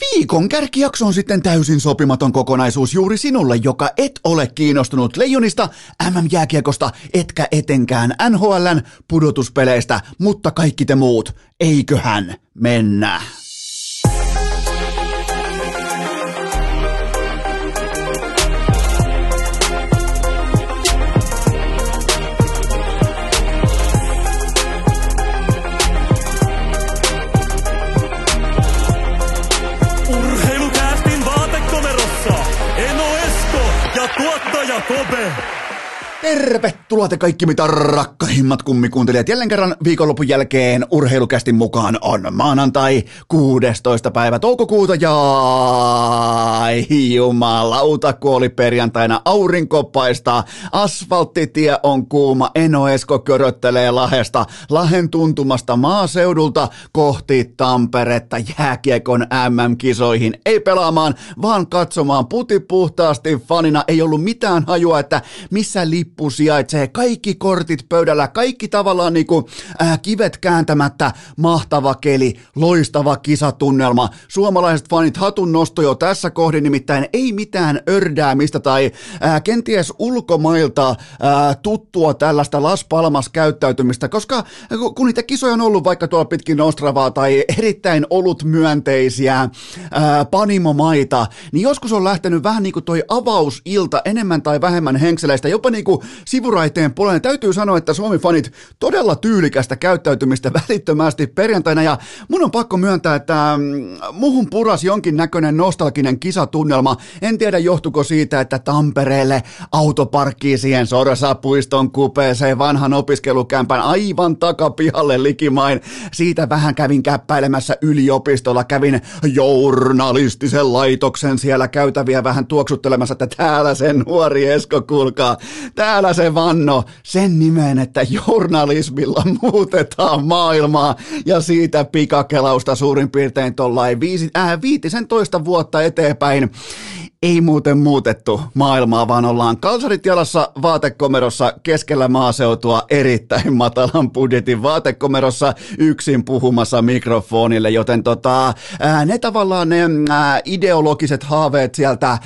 Viikon kärkijakso on sitten täysin sopimaton kokonaisuus juuri sinulle, joka et ole kiinnostunut leijonista, MM-jääkiekosta, etkä etenkään NHLn pudotuspeleistä, mutta kaikki te muut, eiköhän mennä. Tuottaja Kope. Tervetuloa te kaikki mitä rakkahimmat kummikuuntelijat. Jälleen kerran viikonlopun jälkeen urheilukästin mukaan on maanantai 16. päivä toukokuuta ja jumalauta kuoli perjantaina aurinko paistaa. Asfalttitie on kuuma, Eno Esko köröttelee lahesta, lahen tuntumasta maaseudulta kohti Tamperetta jääkiekon MM-kisoihin. Ei pelaamaan, vaan katsomaan puti puhtaasti fanina. Ei ollut mitään hajua, että missä lippu sijaitsee, kaikki kortit pöydällä, kaikki tavallaan niin kuin, äh, kivet kääntämättä, mahtava keli, loistava kisatunnelma. Suomalaiset fanit hatun nosto jo tässä kohdin, nimittäin ei mitään ördäämistä tai äh, kenties ulkomailta äh, tuttua tällaista Las Palmas käyttäytymistä, koska kun niitä kisoja on ollut vaikka tuolla pitkin Ostravaa tai erittäin olut myönteisiä äh, panimomaita, niin joskus on lähtenyt vähän niin kuin toi avausilta enemmän tai vähemmän henkseleistä, jopa niin kuin sivuraiteen puolelle. Täytyy sanoa, että Suomi-fanit todella tyylikästä käyttäytymistä välittömästi perjantaina ja mun on pakko myöntää, että mm, muhun puras jonkin näköinen nostalginen kisatunnelma. En tiedä johtuko siitä, että Tampereelle autoparkkiin siihen Sorsa-puiston kupeeseen vanhan opiskelukämpän aivan takapihalle likimain. Siitä vähän kävin käppäilemässä yliopistolla, kävin journalistisen laitoksen siellä käytäviä vähän tuoksuttelemassa, että täällä se nuori Esko, kuulkaa, täällä se vanno. Sen nimeen, että journalismilla muutetaan maailmaa ja siitä pikakelausta suurin piirtein tuollain viisi, äh, viitisen toista vuotta eteenpäin ei muuten muutettu maailmaa, vaan ollaan kalsarit jalassa vaatekomerossa keskellä maaseutua erittäin matalan budjetin vaatekomerossa yksin puhumassa mikrofonille, joten tota, ne tavallaan ne ideologiset haaveet sieltä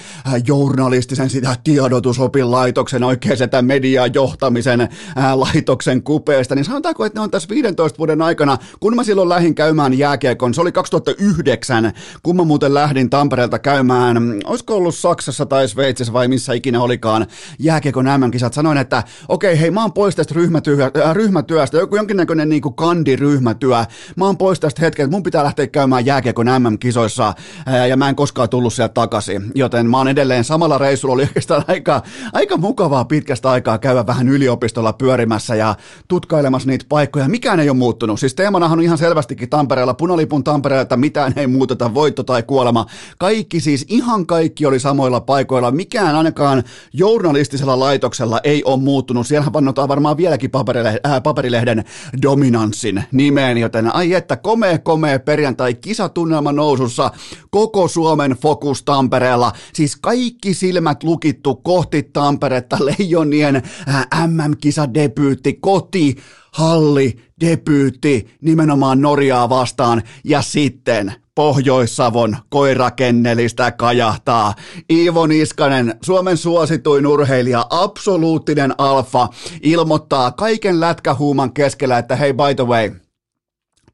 journalistisen sitä tiedotusopin laitoksen oikein sitä mediajohtamisen ää, laitoksen kupeesta, niin sanotaanko, että ne on tässä 15 vuoden aikana, kun mä silloin lähdin käymään jääkiekon, se oli 2009, kun mä muuten lähdin Tampereelta käymään, olisiko ollut Saksassa tai Sveitsissä vai missä ikinä olikaan jääkiekon MM-kisat, sanoin, että okei, hei, mä oon pois tästä ryhmätyö, äh, ryhmätyöstä, joku jonkinnäköinen niin kuin kandiryhmätyö. Mä oon pois tästä hetken, että mun pitää lähteä käymään jääkiekon MM-kisoissa äh, ja mä en koskaan tullut sieltä takaisin. Joten mä oon edelleen samalla reissulla, oli oikeastaan aika, aika mukavaa pitkästä aikaa käydä vähän yliopistolla pyörimässä ja tutkailemassa niitä paikkoja. Mikään ei ole muuttunut. Siis teemanahan on ihan selvästikin Tampereella, punalipun Tampereella, että mitään ei muuteta, voitto tai kuolema. Kaikki siis, ihan kaikki oli samoilla paikoilla. Mikään ainakaan journalistisella laitoksella ei ole muuttunut. Siellä vannotaan varmaan vieläkin paperile- äh, paperilehden dominanssin nimeen, joten ai että komea komea perjantai kisatunnelma nousussa koko Suomen fokus Tampereella. Siis kaikki silmät lukittu kohti Tamperetta leijonien äh, MM-kisadebyytti koti halli, debyytti nimenomaan Norjaa vastaan ja sitten Pohjois-Savon koirakennelistä kajahtaa. Iivo Niskanen, Suomen suosituin urheilija, absoluuttinen alfa, ilmoittaa kaiken lätkähuuman keskellä, että hei by the way,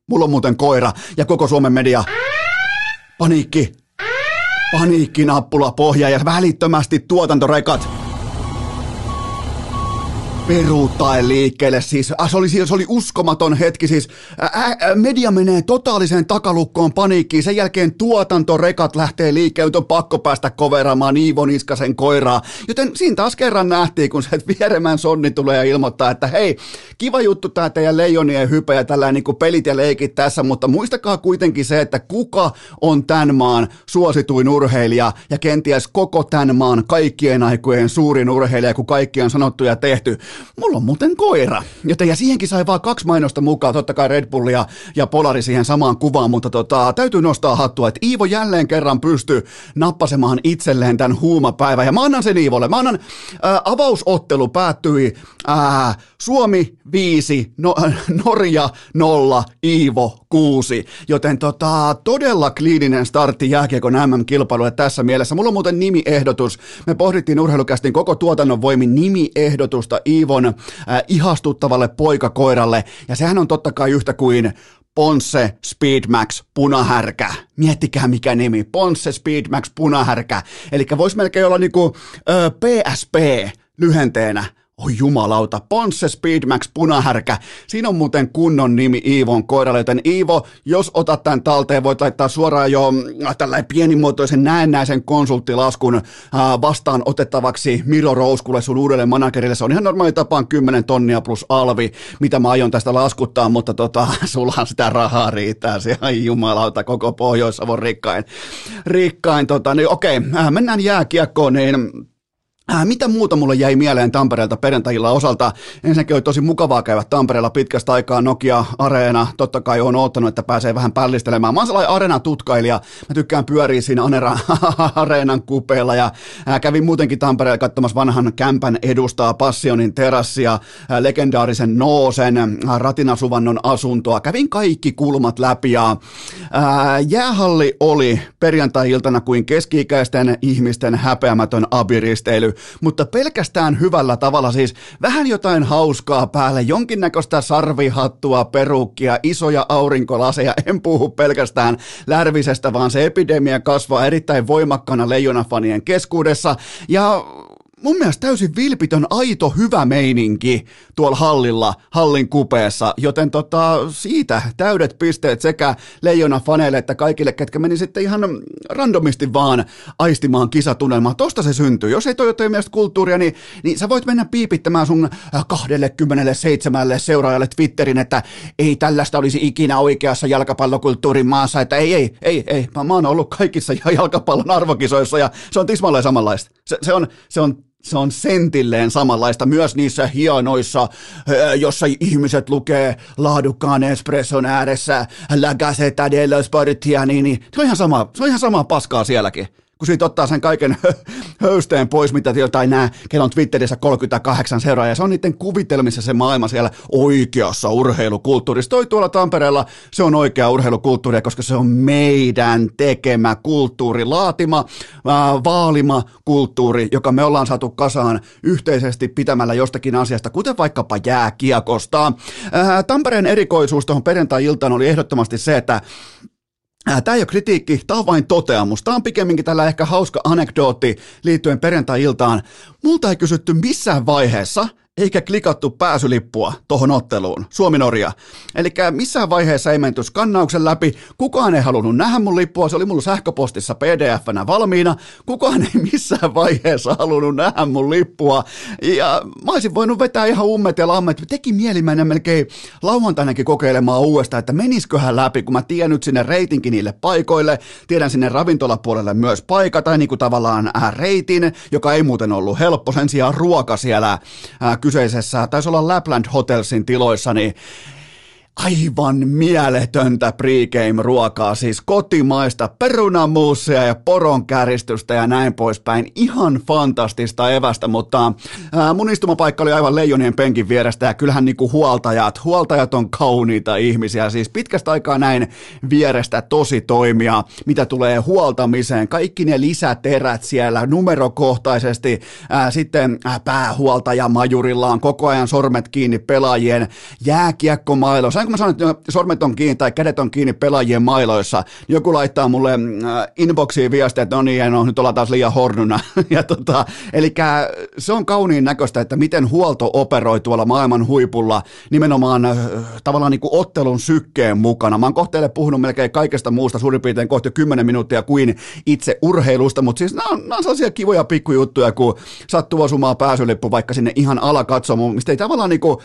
mulla on muuten koira ja koko Suomen media. Paniikki, paniikkinappula pohja ja välittömästi tuotantorekat peruuttaen liikkeelle. Siis, äh, se, oli, se oli uskomaton hetki. Siis, ää, ää, media menee totaaliseen takalukkoon paniikkiin. Sen jälkeen tuotantorekat lähtee liikkeelle. Nyt on pakko päästä koveraamaan Iivo Niskasen koiraa. Joten siinä taas kerran nähtiin, kun se vieremään sonni tulee ja ilmoittaa, että hei, kiva juttu tämä teidän leijonien hype ja tällä niin pelit ja leikit tässä, mutta muistakaa kuitenkin se, että kuka on tämän maan suosituin urheilija ja kenties koko tämän maan kaikkien aikojen suurin urheilija, kun kaikki on sanottu ja tehty mulla on muuten koira. Joten ja siihenkin sai vaan kaksi mainosta mukaan, totta kai Red Bull ja, ja Polari siihen samaan kuvaan, mutta tota, täytyy nostaa hattua, että Iivo jälleen kerran pystyy nappasemaan itselleen tämän huumapäivän. Ja mä annan sen Iivolle. Mä annan, ää, avausottelu päättyi ää, Suomi 5, no, Norja 0, Iivo 6. Joten tota, todella kliininen startti jääkiekon MM-kilpailulle tässä mielessä. Mulla on muuten nimiehdotus. Me pohdittiin urheilukästin koko tuotannon voimin nimiehdotusta Iivon äh, ihastuttavalle poikakoiralle. Ja sehän on totta kai yhtä kuin Ponsse Speedmax punahärkä. Miettikää mikä nimi. Ponsse Speedmax punahärkä. Eli voisi melkein olla niinku ö, PSP lyhenteenä Oi jumalauta, Ponsse Speedmax punahärkä. Siinä on muuten kunnon nimi Iivon koiralle, joten Iivo, jos otat tämän talteen, voit laittaa suoraan jo äh, tällainen pienimuotoisen näennäisen konsulttilaskun äh, vastaan otettavaksi Miro Rouskulle sun uudelle managerille. Se on ihan normaali tapaan 10 tonnia plus alvi, mitä mä aion tästä laskuttaa, mutta tota, sulla sitä rahaa riittää. Se ai jumalauta, koko Pohjois-Savon rikkain. Rikkain, tota, niin okei, äh, mennään jääkiekkoon, niin mitä muuta mulle jäi mieleen Tampereelta perjantajilla osalta? Ensinnäkin oli tosi mukavaa käydä Tampereella pitkästä aikaa Nokia Areena. Totta kai on ottanut, että pääsee vähän pällistelemään. Mä oon sellainen Areena-tutkailija. Mä tykkään pyöriä siinä Anera Areenan kupeella ja äh, kävin muutenkin Tampereella katsomassa vanhan kämpän edustaa Passionin terassia, äh, legendaarisen Noosen, äh, Ratinasuvannon asuntoa. Kävin kaikki kulmat läpi ja äh, jäähalli oli perjantai-iltana kuin keski-ikäisten ihmisten häpeämätön abiristeily mutta pelkästään hyvällä tavalla siis vähän jotain hauskaa päälle, jonkinnäköistä sarvihattua, perukkia, isoja aurinkolaseja, en puhu pelkästään lärvisestä, vaan se epidemia kasvaa erittäin voimakkaana leijonafanien keskuudessa. Ja mun mielestä täysin vilpitön, aito, hyvä meininki tuolla hallilla, hallin kupeessa, joten tota, siitä täydet pisteet sekä leijona faneille että kaikille, ketkä meni sitten ihan randomisti vaan aistimaan kisatunnelmaa. Tosta se syntyy. Jos ei toi ole mielestä kulttuuria, niin, niin sä voit mennä piipittämään sun 27 seuraajalle Twitterin, että ei tällaista olisi ikinä oikeassa jalkapallokulttuurin maassa, että ei, ei, ei, ei. Mä, mä oon ollut kaikissa jalkapallon arvokisoissa ja se on tismalleen samanlaista. Se, se, on, se on se on sentilleen samanlaista myös niissä hienoissa, jossa ihmiset lukee laadukkaan espresson ääressä La Gazzetta dello niin, niin se on ihan sama, se on ihan sama paskaa sielläkin kun siitä ottaa sen kaiken höysteen pois, mitä jotain nää, kello on Twitterissä 38 seuraajaa. Se on niiden kuvitelmissa se maailma siellä oikeassa urheilukulttuurissa. Toi tuolla Tampereella, se on oikea urheilukulttuuria, koska se on meidän tekemä kulttuuri, laatima, vaalima kulttuuri, joka me ollaan saatu kasaan yhteisesti pitämällä jostakin asiasta, kuten vaikkapa jääkiekosta. Tampereen erikoisuus tuohon perjantai-iltaan oli ehdottomasti se, että tämä ei ole kritiikki, tämä on vain toteamus. Tämä on pikemminkin tällä ehkä hauska anekdootti liittyen perjantai-iltaan. Multa ei kysytty missään vaiheessa, eikä klikattu pääsylippua tuohon otteluun, Suomi-Norja. Eli missään vaiheessa ei menty skannauksen läpi, kukaan ei halunnut nähdä mun lippua, se oli mulla sähköpostissa pdf-nä valmiina, kukaan ei missään vaiheessa halunnut nähdä mun lippua, ja mä olisin voinut vetää ihan ummet ja lammet, teki mielimäinen melkein lauantainakin kokeilemaan uudestaan, että menisköhän läpi, kun mä tiedän nyt sinne reitinkin niille paikoille, tiedän sinne ravintolapuolelle myös paikka, tai niinku tavallaan reitin, joka ei muuten ollut helppo, sen sijaan ruoka siellä äh, kyseisessä, taisi olla Lapland Hotelsin tiloissa, niin aivan mieletöntä pregame-ruokaa, siis kotimaista perunamuusia ja poronkääristystä ja näin poispäin. Ihan fantastista evästä, mutta ää, mun istumapaikka oli aivan leijonien penkin vierestä ja kyllähän niinku huoltajat, huoltajat on kauniita ihmisiä, siis pitkästä aikaa näin vierestä tosi toimia, mitä tulee huoltamiseen, kaikki ne lisäterät siellä numerokohtaisesti, ää, sitten ää, päähuoltaja majurillaan koko ajan sormet kiinni pelaajien jääkiekkomailos, kun mä sanon, että sormet on kiinni tai kädet on kiinni pelaajien mailoissa, joku laittaa mulle äh, inboxiin viestiä, että no niin, no, nyt ollaan taas liian hornuna. ja tota, eli se on kauniin näköistä, että miten huolto operoi tuolla maailman huipulla nimenomaan äh, tavallaan niin kuin ottelun sykkeen mukana. Mä oon kohteelle puhunut melkein kaikesta muusta suurin piirtein kohti 10 minuuttia kuin itse urheilusta, mutta siis nämä on, nämä on sellaisia kivoja pikkujuttuja, kun sattuu osumaan pääsylippu vaikka sinne ihan alakatsomuun, mistä ei tavallaan niin kuin,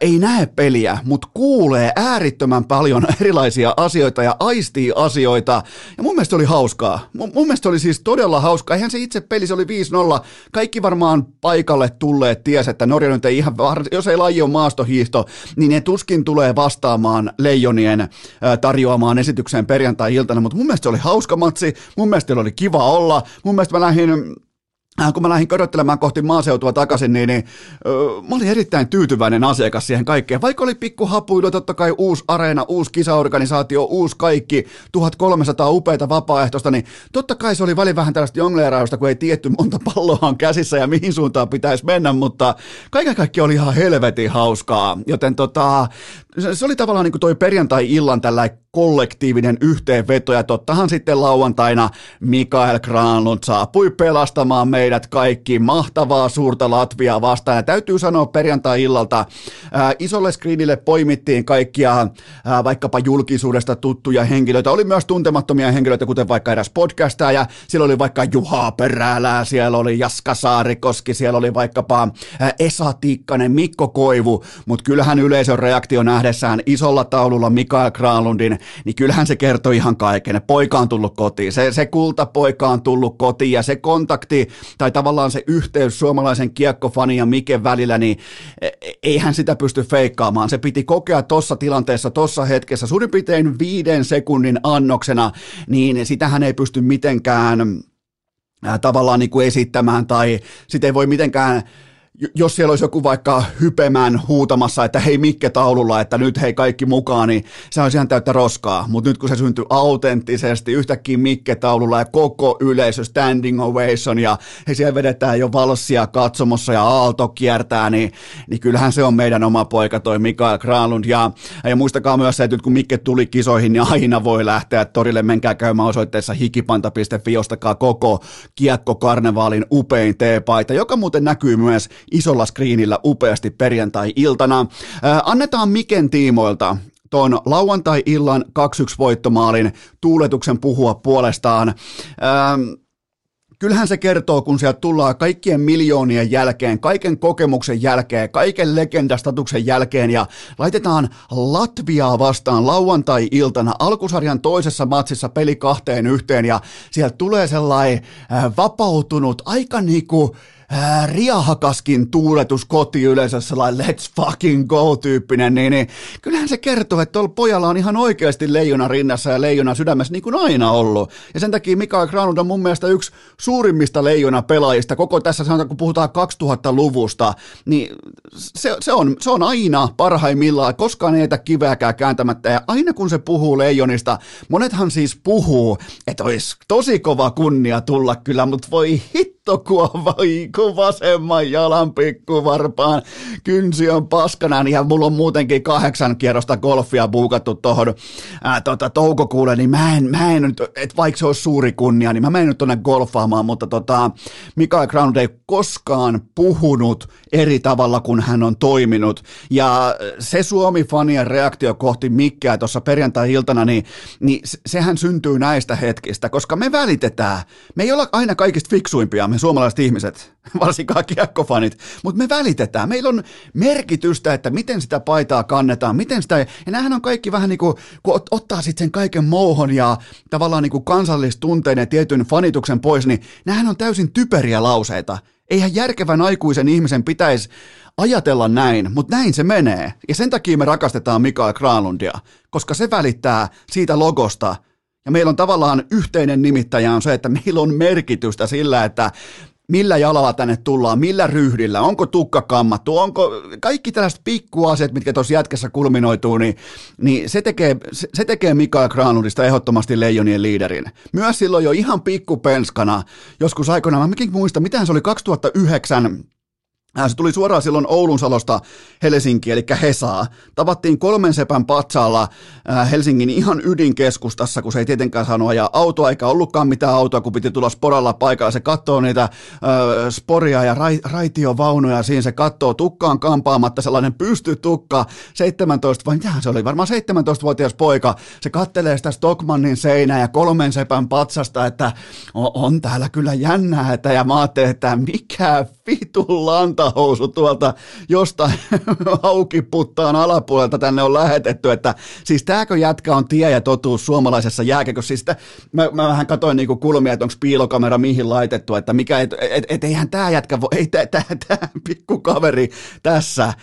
ei näe peliä, mutta kuulee äärittömän paljon erilaisia asioita ja aistii asioita. Ja mun mielestä oli hauskaa. Mun, mun mielestä oli siis todella hauskaa. Eihän se itse peli, se oli 5-0. Kaikki varmaan paikalle tulleet ties, että Norja nyt ei ihan, jos ei laji ole maastohiihto, niin ne tuskin tulee vastaamaan Leijonien tarjoamaan esitykseen perjantai-iltana. Mutta mun mielestä se oli hauska matsi. Mun mielestä oli kiva olla. Mun mielestä mä lähdin Äh, kun mä lähdin köröttelemään kohti maaseutua takaisin, niin, niin öö, mä olin erittäin tyytyväinen asiakas siihen kaikkeen. Vaikka oli pikku hapuilu, totta kai uusi areena, uusi kisaorganisaatio, uusi kaikki, 1300 upeita vapaaehtoista, niin totta kai se oli väli vähän tällaista jongleerausta, kun ei tietty monta palloa on käsissä ja mihin suuntaan pitäisi mennä, mutta kaiken kaikki oli ihan helvetin hauskaa. Joten tota, se oli tavallaan niin kuin toi perjantai-illan tällä kollektiivinen yhteenveto, ja tottahan sitten lauantaina Mikael Granlund saapui pelastamaan meidät kaikki mahtavaa suurta Latviaa vastaan, ja täytyy sanoa perjantai-illalta ää, isolle screenille poimittiin kaikkia ää, vaikkapa julkisuudesta tuttuja henkilöitä, oli myös tuntemattomia henkilöitä, kuten vaikka eräs ja siellä oli vaikka Juha Perälää, siellä oli Jaska Saarikoski, siellä oli vaikkapa ää, Esa Tikkanen, Mikko Koivu, mutta kyllähän yleisön reaktio nähdessään isolla taululla Mikael Granlundin, niin kyllähän se kertoi ihan kaiken. Poika on tullut kotiin, se, se kultapoika on tullut kotiin ja se kontakti tai tavallaan se yhteys suomalaisen kiekkofanin ja Miken välillä, niin e, e, eihän sitä pysty feikkaamaan. Se piti kokea tuossa tilanteessa, tuossa hetkessä, suurin piirtein viiden sekunnin annoksena, niin sitähän ei pysty mitenkään tavallaan niin kuin esittämään tai sitä ei voi mitenkään jos siellä olisi joku vaikka hypemään huutamassa, että hei Mikke taululla, että nyt hei kaikki mukaan, niin se olisi ihan täyttä roskaa. Mutta nyt kun se syntyy autenttisesti, yhtäkkiä Mikke taululla ja koko yleisö standing ovation ja he siellä vedetään jo valssia katsomossa ja aalto kiertää, niin, niin kyllähän se on meidän oma poika toi Mikael Granlund. Ja, ja muistakaa myös se, että nyt kun Mikke tuli kisoihin, niin aina voi lähteä torille, menkää käymään osoitteessa hikipanta.fi, ostakaa koko kiekkokarnevaalin upein teepaita, joka muuten näkyy myös isolla screenillä upeasti perjantai-iltana. Annetaan Miken tiimoilta tuon lauantai-illan 2-1 voittomaalin tuuletuksen puhua puolestaan. kyllähän se kertoo, kun sieltä tullaan kaikkien miljoonien jälkeen, kaiken kokemuksen jälkeen, kaiken legendastatuksen jälkeen ja laitetaan Latviaa vastaan lauantai-iltana alkusarjan toisessa matsissa peli kahteen yhteen ja sieltä tulee sellainen vapautunut, aika niinku riahakaskin tuuletus kotiyleisössä, sellainen let's fucking go tyyppinen, niin, niin kyllähän se kertoo, että tuolla pojalla on ihan oikeasti leijona rinnassa ja leijona sydämessä niin kuin aina ollut. Ja sen takia Mikael Granlund on mun mielestä yksi suurimmista leijona pelaajista koko tässä sanotaan, kun puhutaan 2000-luvusta, niin se, se, on, se on aina parhaimmillaan, koskaan ei jätä kiveäkään kääntämättä ja aina kun se puhuu leijonista, monethan siis puhuu, että olisi tosi kova kunnia tulla kyllä, mutta voi hitto, kun vasemman jalan pikkuvarpaan. Kynsi on paskana, niin ja mulla on muutenkin kahdeksan kierrosta golfia buukattu tuohon tota, toukokuulle, niin mä en, mä en nyt, et vaikka se olisi suuri kunnia, niin mä menen nyt tuonne golfaamaan, mutta tota, Mikael Ground ei koskaan puhunut eri tavalla kuin hän on toiminut, ja se Suomi-fanien reaktio kohti Mikkeä tuossa perjantai-iltana, niin, niin sehän syntyy näistä hetkistä, koska me välitetään, me ei olla aina kaikista fiksuimpia, me suomalaiset ihmiset, varsinkaan kiekkofanit, mutta me välitetään. Meillä on merkitystä, että miten sitä paitaa kannetaan, miten sitä, ja näähän on kaikki vähän niin kuin, kun ottaa sitten sen kaiken mouhon ja tavallaan niin kuin kansallistunteen ja tietyn fanituksen pois, niin näähän on täysin typeriä lauseita. Eihän järkevän aikuisen ihmisen pitäisi ajatella näin, mutta näin se menee. Ja sen takia me rakastetaan Mikael Granlundia, koska se välittää siitä logosta, ja meillä on tavallaan yhteinen nimittäjä on se, että meillä on merkitystä sillä, että millä jalalla tänne tullaan, millä ryhdillä, onko tukka kammattu, onko kaikki tällaiset pikkuasiat, mitkä tuossa jätkässä kulminoituu, niin, niin se, tekee, se, tekee Mikael Granlundista ehdottomasti leijonien liiderin. Myös silloin jo ihan pikkupenskana, joskus aikoinaan, mä muista, mitä se oli 2009, Äh, se tuli suoraan silloin Oulun salosta Helsinki, eli Hesaa. Tavattiin kolmen sepän patsaalla äh, Helsingin ihan ydinkeskustassa, kun se ei tietenkään saanut ajaa autoa, eikä ollutkaan mitään autoa, kun piti tulla sporalla paikalla. Se katsoo niitä äh, sporia ja ra, raitiovaunuja, siinä se katsoo tukkaan kampaamatta, sellainen pystytukka, 17, vai mitähän se oli, varmaan 17-vuotias poika. Se kattelee sitä Stockmannin seinää ja kolmen sepän patsasta, että on, on täällä kyllä jännää, että ja mä ajattelin, että mikä vitun lanta olkahousu tuolta jostain haukiputtaan alapuolelta tänne on lähetetty, että siis tääkö jätkä on tie ja totuus suomalaisessa jääkekossa. Siis sitä, mä, mä, vähän katsoin niinku kulmia, että onko piilokamera mihin laitettu, että mikä, et, et, et, eihän tämä jätkä voi, ei tämä pikku kaveri tässä,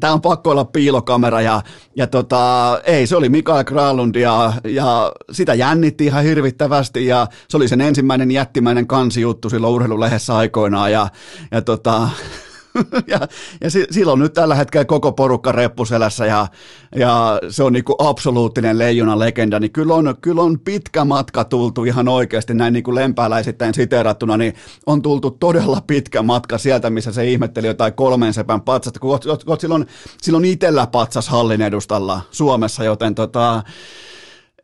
tämä on pakko olla piilokamera ja, ja tota, ei, se oli Mikael Kralund ja, ja sitä jännitti ihan hirvittävästi ja se oli sen ensimmäinen jättimäinen kansijuttu silloin urheilulehdessä aikoinaan ja, ja tota, ja, ja silloin nyt tällä hetkellä koko porukka reppuselässä ja, ja se on niinku absoluuttinen leijona legenda, niin kyllä on, kyllä on pitkä matka tultu ihan oikeasti näin niin kuin lempääläisittäin siteerattuna, niin on tultu todella pitkä matka sieltä, missä se ihmetteli jotain kolmen sepän patsasta, kun silloin, silloin itsellä patsas hallin edustalla Suomessa, joten tota,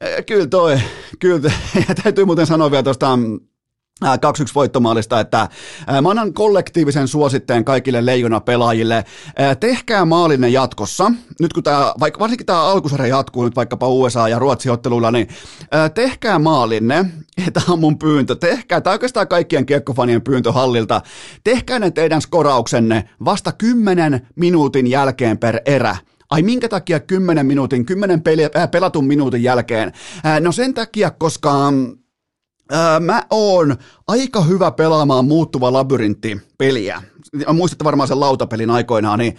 eh, kyllä toi, kyllä, ja täytyy muuten sanoa vielä tuosta 2-1 voittomaalista, että mä annan kollektiivisen suositteen kaikille leijona-pelaajille. Tehkää maalinen jatkossa. Nyt kun tämä, vaikka varsinkin tämä alkusarja jatkuu nyt vaikkapa USA ja Ruotsi otteluilla, niin tehkää maalinne. Tämä on mun pyyntö. Tehkää, tämä oikeastaan kaikkien kiekkofanien pyyntö hallilta. Tehkää ne teidän skorauksenne vasta 10 minuutin jälkeen per erä. Ai minkä takia 10 minuutin, 10 peli, äh, pelatun minuutin jälkeen? Äh, no sen takia, koska mm, Öö, mä oon aika hyvä pelaamaan muuttuva labyrintti peliä. Muistatte varmaan sen lautapelin aikoinaan, niin,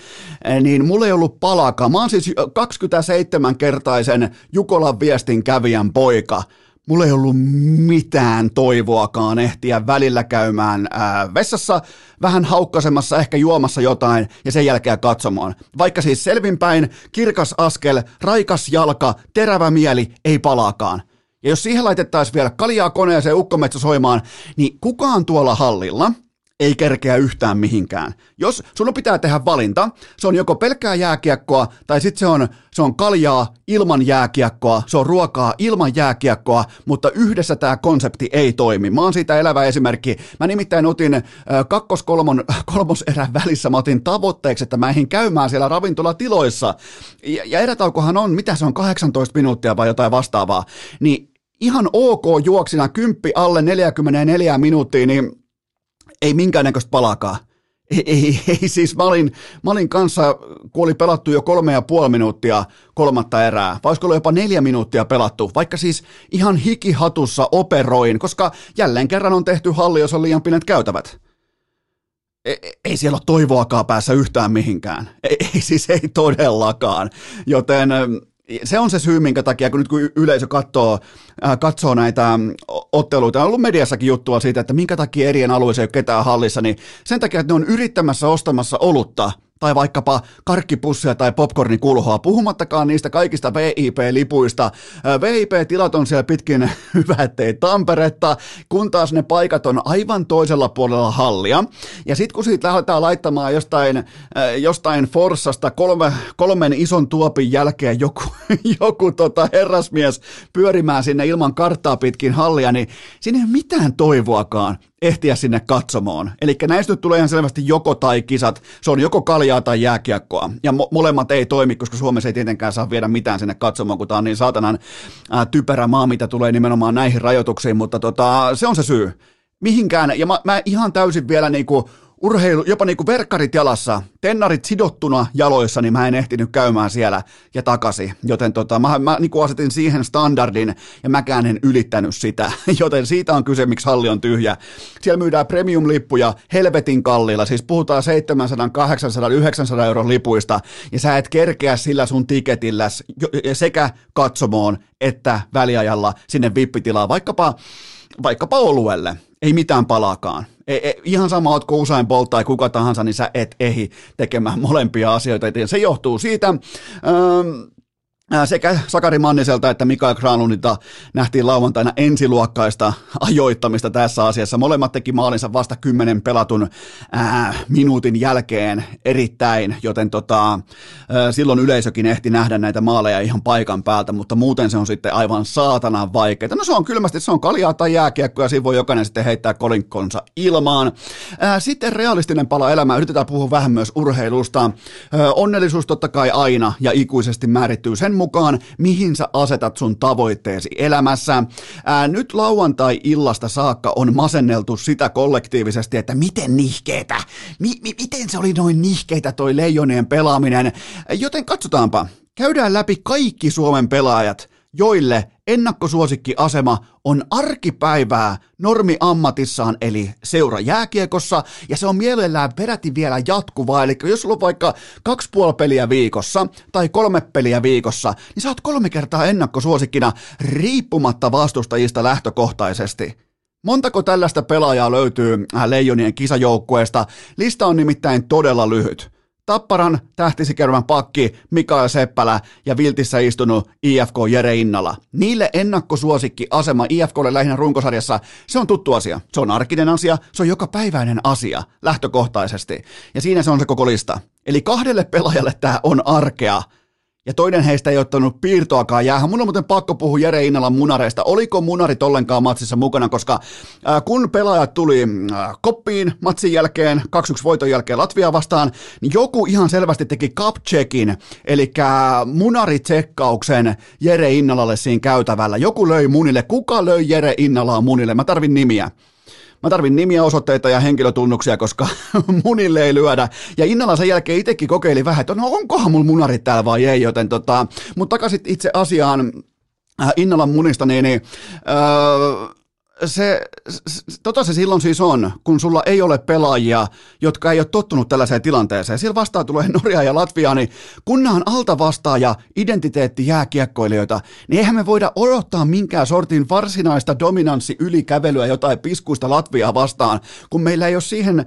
niin mulla ei ollut palaka. Mä oon siis 27-kertaisen Jukolan viestin kävijän poika. Mulla ei ollut mitään toivoakaan ehtiä välillä käymään ää, vessassa, vähän haukkasemassa, ehkä juomassa jotain ja sen jälkeen katsomaan. Vaikka siis selvinpäin, kirkas askel, raikas jalka, terävä mieli, ei palaakaan. Ja jos siihen laitettaisiin vielä kaljaa koneeseen ukkometsä soimaan, niin kukaan tuolla hallilla ei kerkeä yhtään mihinkään. Jos sun pitää tehdä valinta, se on joko pelkkää jääkiekkoa, tai sitten se on, se on kaljaa ilman jääkiekkoa, se on ruokaa ilman jääkiekkoa, mutta yhdessä tämä konsepti ei toimi. Mä oon siitä elävä esimerkki. Mä nimittäin otin kakkos-kolmon kolmoserän välissä, mä otin tavoitteeksi, että mä eihin käymään siellä ravintolatiloissa. Ja, ja erätaukohan on, mitä se on, 18 minuuttia vai jotain vastaavaa. Niin ihan ok juoksina, kymppi alle 44 minuuttia, niin ei minkäännäköistä palakaa. Ei, ei, ei siis mä olin, mä olin kanssa, kun oli pelattu jo kolme ja puoli minuuttia kolmatta erää, vai olisiko jopa neljä minuuttia pelattu, vaikka siis ihan hikihatussa operoin, koska jälleen kerran on tehty halli, jos on liian pienet käytävät. Ei, ei siellä ole toivoakaan päässä yhtään mihinkään. Ei, ei siis ei todellakaan. Joten se on se syy, minkä takia, kun nyt kun yleisö katsoo, äh, katsoo näitä otteluita, on ollut mediassakin juttua siitä, että minkä takia erien alueeseen ei ole ketään hallissa, niin sen takia, että ne on yrittämässä ostamassa olutta tai vaikkapa karkkipussia tai popcornikulhoa, puhumattakaan niistä kaikista VIP-lipuista. VIP-tilat on siellä pitkin hyvä, ettei Tamperetta, kun taas ne paikat on aivan toisella puolella hallia. Ja sitten kun siitä lähdetään laittamaan jostain, jostain Forssasta kolme, kolmen ison tuopin jälkeen joku, joku tota herrasmies pyörimään sinne ilman karttaa pitkin hallia, niin siinä ei ole mitään toivoakaan ehtiä sinne katsomaan. Eli näistä nyt tulee ihan selvästi joko tai kisat, se on joko kaljaa tai jääkiekkoa, ja mo- molemmat ei toimi, koska Suomessa ei tietenkään saa viedä mitään sinne katsomaan, kun tämä on niin saatanan ää, typerä maa, mitä tulee nimenomaan näihin rajoituksiin, mutta tota, se on se syy. Mihinkään, ja mä, mä ihan täysin vielä niinku urheilu, jopa niin kuin verkkarit jalassa, tennarit sidottuna jaloissa, niin mä en ehtinyt käymään siellä ja takaisin. Joten tota, mä, mä niin kuin asetin siihen standardin ja mäkään en ylittänyt sitä. Joten siitä on kyse, miksi halli on tyhjä. Siellä myydään premium-lippuja helvetin kalliilla, siis puhutaan 700, 800, 900 euron lipuista, ja sä et kerkeä sillä sun tiketillä sekä katsomoon että väliajalla sinne vippitilaan, vaikkapa, vaikkapa oluelle. Ei mitään palaakaan ei, ei, ihan sama, ootko usein polttaa tai kuka tahansa, niin sä et ehi tekemään molempia asioita. Se johtuu siitä, ähm, sekä Sakari Manniselta että Mikael Granlundilta nähtiin lauantaina ensiluokkaista ajoittamista tässä asiassa. Molemmat teki maalinsa vasta kymmenen pelatun ää, minuutin jälkeen erittäin, joten tota, ää, silloin yleisökin ehti nähdä näitä maaleja ihan paikan päältä, mutta muuten se on sitten aivan saatanan vaikeaa. No se on kylmästi, se on kaljaa tai jääkiekko ja siinä voi jokainen sitten heittää kolinkonsa ilmaan. Ää, sitten realistinen pala elämää, yritetään puhua vähän myös urheilusta. Ää, onnellisuus totta kai aina ja ikuisesti määrittyy sen mukaan, mihin sä asetat sun tavoitteesi elämässä. Ää, nyt lauantai-illasta saakka on masenneltu sitä kollektiivisesti, että miten nihkeetä, mi- mi- miten se oli noin nihkeitä toi leijonien pelaaminen. Joten katsotaanpa, käydään läpi kaikki Suomen pelaajat, joille ennakkosuosikkiasema on arkipäivää normi ammatissaan eli seura jääkiekossa ja se on mielellään peräti vielä jatkuvaa, eli jos sulla on vaikka kaksi puoli peliä viikossa tai kolme peliä viikossa, niin sä oot kolme kertaa ennakkosuosikkina riippumatta vastustajista lähtökohtaisesti. Montako tällaista pelaajaa löytyy äh, Leijonien kisajoukkueesta? Lista on nimittäin todella lyhyt. Tapparan tähtisikerman pakki Mikael Seppälä ja Viltissä istunut IFK Jere Innala. Niille ennakkosuosikki asema IFKlle lähinnä runkosarjassa, se on tuttu asia. Se on arkinen asia, se on joka päiväinen asia lähtökohtaisesti. Ja siinä se on se koko lista. Eli kahdelle pelaajalle tämä on arkea ja toinen heistä ei ottanut piirtoakaan jäähän. Mun on muuten pakko puhua Jere Innalan munareista. Oliko munarit ollenkaan matsissa mukana, koska äh, kun pelaajat tuli äh, koppiin matsin jälkeen, 2-1 voiton jälkeen Latvia vastaan, niin joku ihan selvästi teki cup checkin, eli munaritsekkauksen Jere Innalalle siinä käytävällä. Joku löi munille. Kuka löi Jere Innalaa munille? Mä tarvin nimiä. Mä tarvin nimiä, osoitteita ja henkilötunnuksia, koska munille ei lyödä. Ja Innalla sen jälkeen itsekin kokeili vähän, että no onkohan mulla munarit täällä vai ei, joten tota, mutta takaisin itse asiaan äh, Innalan munista, niin, niin äh, se, tota se silloin siis on, kun sulla ei ole pelaajia, jotka ei ole tottunut tällaiseen tilanteeseen. Siellä vastaan tulee Norja ja Latvia, niin kun nämä on alta vastaaja identiteetti jääkiekkoilijoita, niin eihän me voida odottaa minkään sortin varsinaista dominanssi ylikävelyä jotain piskuista Latviaa vastaan, kun meillä ei ole siihen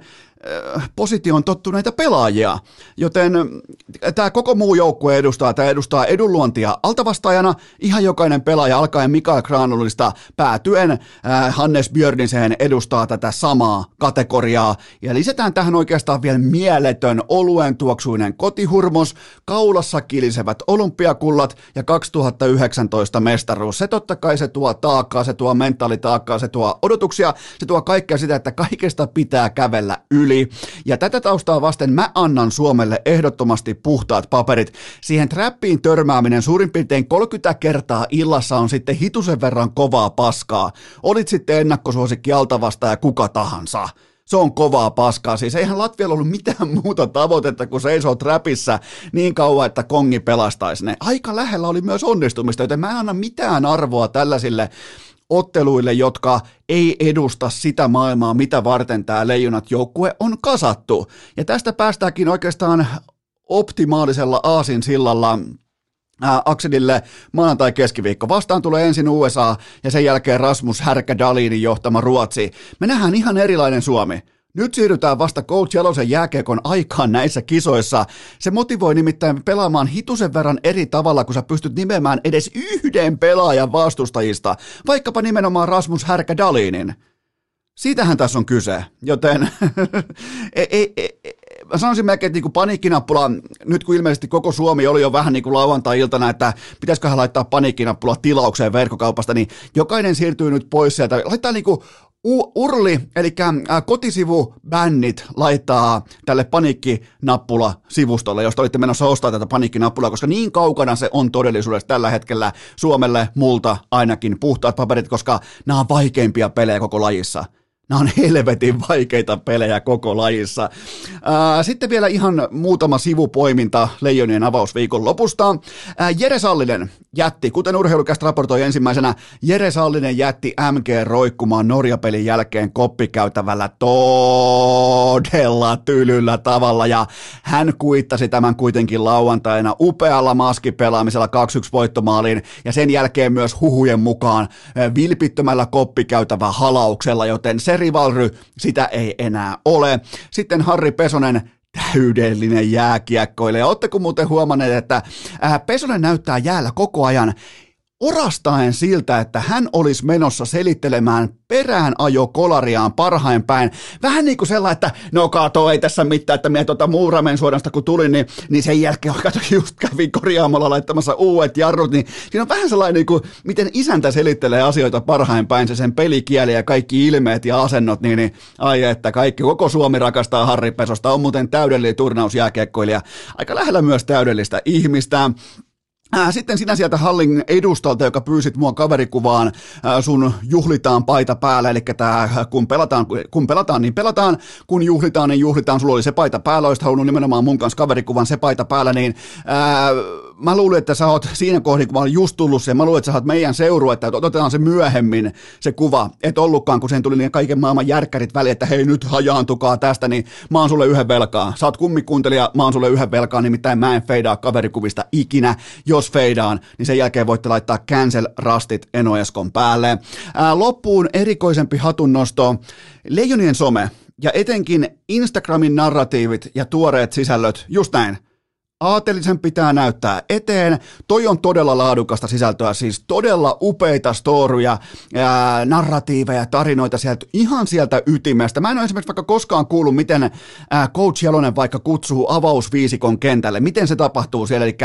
Positioon tottuneita pelaajia, joten äh, tämä koko muu joukkue edustaa, tämä edustaa edunluontia altavastaajana, ihan jokainen pelaaja alkaen Mikael Granulista päätyen äh, Hannes Björnisen edustaa tätä samaa kategoriaa, ja lisätään tähän oikeastaan vielä mieletön oluen tuoksuinen kotihurmos, kaulassa kilisevät olympiakullat ja 2019 mestaruus. Se totta kai se tuo taakkaa, se tuo mentaalitaakkaa, se tuo odotuksia, se tuo kaikkea sitä, että kaikesta pitää kävellä yli, yli. Ja tätä taustaa vasten mä annan Suomelle ehdottomasti puhtaat paperit. Siihen trappiin törmääminen suurin piirtein 30 kertaa illassa on sitten hitusen verran kovaa paskaa. Olit sitten ennakkosuosikki altavasta ja kuka tahansa se on kovaa paskaa. Siis eihän Latvialla ollut mitään muuta tavoitetta kuin seisoo trapissa niin kauan, että kongi pelastaisi ne. Aika lähellä oli myös onnistumista, joten mä en anna mitään arvoa tällaisille otteluille, jotka ei edusta sitä maailmaa, mitä varten tämä leijonat joukkue on kasattu. Ja tästä päästäänkin oikeastaan optimaalisella aasin sillalla Akselille maanantai-keskiviikko. Vastaan tulee ensin USA ja sen jälkeen Rasmus Härkä Dalinin johtama Ruotsi. Me nähdään ihan erilainen Suomi. Nyt siirrytään vasta Coach Jalosen jääkiekon aikaan näissä kisoissa. Se motivoi nimittäin pelaamaan hitusen verran eri tavalla, kun sä pystyt nimeämään edes yhden pelaajan vastustajista, vaikkapa nimenomaan Rasmus Härkä Dalinin. Siitähän tässä on kyse, joten ei, ei, ei, mä sanoisin melkein, että niin paniikkinappula, nyt kun ilmeisesti koko Suomi oli jo vähän niin kuin lauantai-iltana, että pitäisiköhän laittaa paniikkinappula tilaukseen verkkokaupasta, niin jokainen siirtyy nyt pois sieltä. Laittaa niin kuin Urli, eli kotisivubännit laittaa tälle paniikkinappula-sivustolle, jos olitte menossa ostaa tätä paniikkinappulaa, koska niin kaukana se on todellisuudessa tällä hetkellä Suomelle, multa ainakin puhtaat paperit, koska nämä on vaikeimpia pelejä koko lajissa. Nämä on helvetin vaikeita pelejä koko lajissa. Sitten vielä ihan muutama sivupoiminta Leijonien avausviikon lopusta. Jere Sallinen jätti, kuten urheilukästä raportoi ensimmäisenä, Jere Sallinen jätti MG roikkumaan Norja-pelin jälkeen koppikäytävällä todella tylyllä tavalla ja hän kuittasi tämän kuitenkin lauantaina upealla maskipelaamisella 2-1 voittomaaliin ja sen jälkeen myös huhujen mukaan vilpittömällä koppikäytävä halauksella, joten se rivalry, sitä ei enää ole. Sitten Harri Pesonen täydellinen jääkiekkoille. Ja ootteko muuten huomanneet, että Pesonen näyttää jäällä koko ajan orastaen siltä, että hän olisi menossa selittelemään perään ajo kolariaan parhain päin. Vähän niin kuin sellainen, että no kato, ei tässä mitään, että minä tuota muuramen suorasta kun tulin, niin, niin sen jälkeen kato, just kävin korjaamalla laittamassa uudet jarrut, niin siinä on vähän sellainen, niin kuin, miten isäntä selittelee asioita parhain päin, se sen pelikieli ja kaikki ilmeet ja asennot, niin, niin ai että kaikki, koko Suomi rakastaa Harri Pesosta, on muuten täydellinen turnausjääkiekkoilija, aika lähellä myös täydellistä ihmistä. Sitten sinä sieltä hallin edustalta, joka pyysit mua kaverikuvaan sun juhlitaan paita päällä, eli tää, kun, pelataan, kun pelataan, niin pelataan, kun juhlitaan, niin juhlitaan. Sulla oli se paita päällä, olisit halunnut nimenomaan mun kanssa kaverikuvan se paita päällä, niin ää, mä luulin, että sä oot siinä kohdin, kun mä olin just tullut se, mä luulin, että sä oot meidän seuru, että otetaan se myöhemmin, se kuva, et ollutkaan, kun sen tuli niin kaiken maailman järkkärit väliin, että hei nyt hajaantukaa tästä, niin mä oon sulle yhden velkaa. Sä oot kummikuntelija, mä oon sulle yhden velkaa, nimittäin mä en feidaa kaverikuvista ikinä, jos feidaan, niin sen jälkeen voitte laittaa cancel rastit Enoeskon päälle. Ää, loppuun erikoisempi hatunnosto, Leijonien some ja etenkin Instagramin narratiivit ja tuoreet sisällöt, just näin, Aatelisen pitää näyttää eteen. Toi on todella laadukasta sisältöä, siis todella upeita storyja, ää, narratiiveja, tarinoita sieltä, ihan sieltä ytimestä. Mä en ole esimerkiksi vaikka koskaan kuullut, miten ää, Coach Jalonen vaikka kutsuu avausviisikon kentälle. Miten se tapahtuu siellä, eli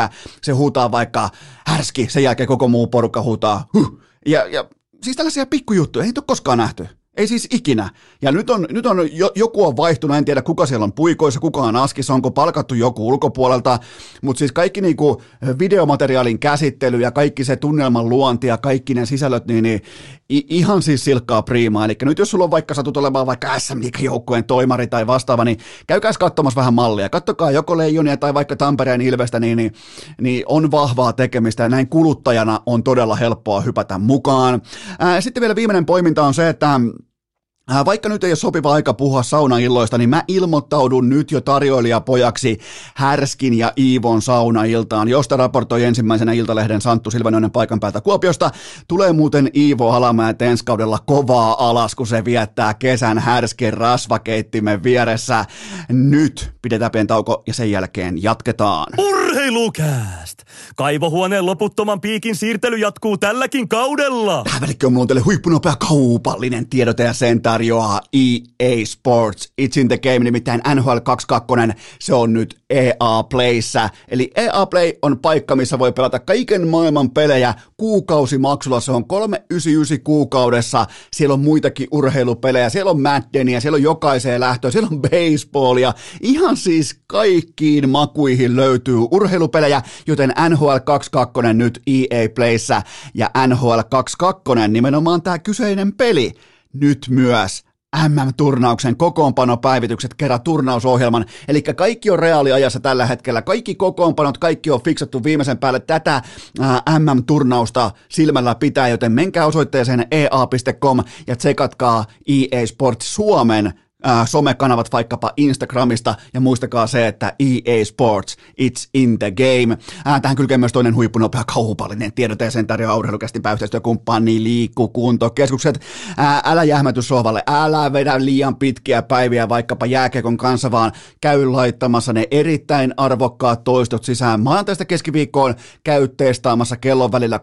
se huutaa vaikka härski, sen jälkeen koko muu porukka huutaa huh. Ja, ja siis tällaisia pikkujuttuja, ei ole koskaan nähty. Ei siis ikinä. Ja nyt on, nyt on jo, joku on vaihtunut, en tiedä kuka siellä on puikoissa, kuka on askissa, onko palkattu joku ulkopuolelta, mutta siis kaikki niinku videomateriaalin käsittely ja kaikki se tunnelman luonti ja kaikki ne sisällöt, niin, niin ihan siis silkkaa priimaa. Eli nyt jos sulla on vaikka satut olemaan vaikka SM joukkueen toimari tai vastaava, niin käykää katsomassa vähän mallia. Kattokaa joko Leijonia tai vaikka Tampereen Ilvestä, niin, niin, niin on vahvaa tekemistä ja näin kuluttajana on todella helppoa hypätä mukaan. Ää, sitten vielä viimeinen poiminta on se, että vaikka nyt ei ole sopiva aika puhua saunailloista, niin mä ilmoittaudun nyt jo tarjoilijapojaksi Härskin ja Iivon saunailtaan, josta raportoi ensimmäisenä Iltalehden Santtu Silvenoinen paikan päältä Kuopiosta. Tulee muuten Iivo Alamäen ensi kaudella kovaa alas, kun se viettää kesän Härskin rasvakeittimen vieressä. Nyt pidetään pieni tauko ja sen jälkeen jatketaan. Urheilukääst! Kaivohuoneen loputtoman piikin siirtely jatkuu tälläkin kaudella. Tähän välikköön on teille huippunopea kaupallinen tiedote ja sen tarjoaa EA Sports. It's in the game, nimittäin NHL 22, se on nyt EA Playssä. Eli EA Play on paikka, missä voi pelata kaiken maailman pelejä kuukausimaksulla. Se on 399 kuukaudessa. Siellä on muitakin urheilupelejä. Siellä on Maddenia, siellä on jokaiseen lähtöön, siellä on baseballia. Ihan siis kaikkiin makuihin löytyy urheilupelejä, joten NHL 22 nyt EA Playssä ja NHL 22 nimenomaan tämä kyseinen peli nyt myös MM-turnauksen kokoonpanopäivitykset kerran turnausohjelman, eli kaikki on reaaliajassa tällä hetkellä, kaikki kokoonpanot, kaikki on fiksattu viimeisen päälle tätä MM-turnausta silmällä pitää, joten menkää osoitteeseen ea.com ja tsekatkaa EA Sports Suomen äh, somekanavat vaikkapa Instagramista ja muistakaa se, että EA Sports, it's in the game. Äh, tähän kylkee myös toinen huippunopea kaupallinen tiedote ja sen tarjoaa urheilukästi niin liikku kuntokeskukset. Äh, älä jähmäty sohvalle, älä vedä liian pitkiä päiviä vaikkapa jääkekon kanssa, vaan käy laittamassa ne erittäin arvokkaat toistot sisään. Maanantaista keskiviikkoon käy testaamassa kellon välillä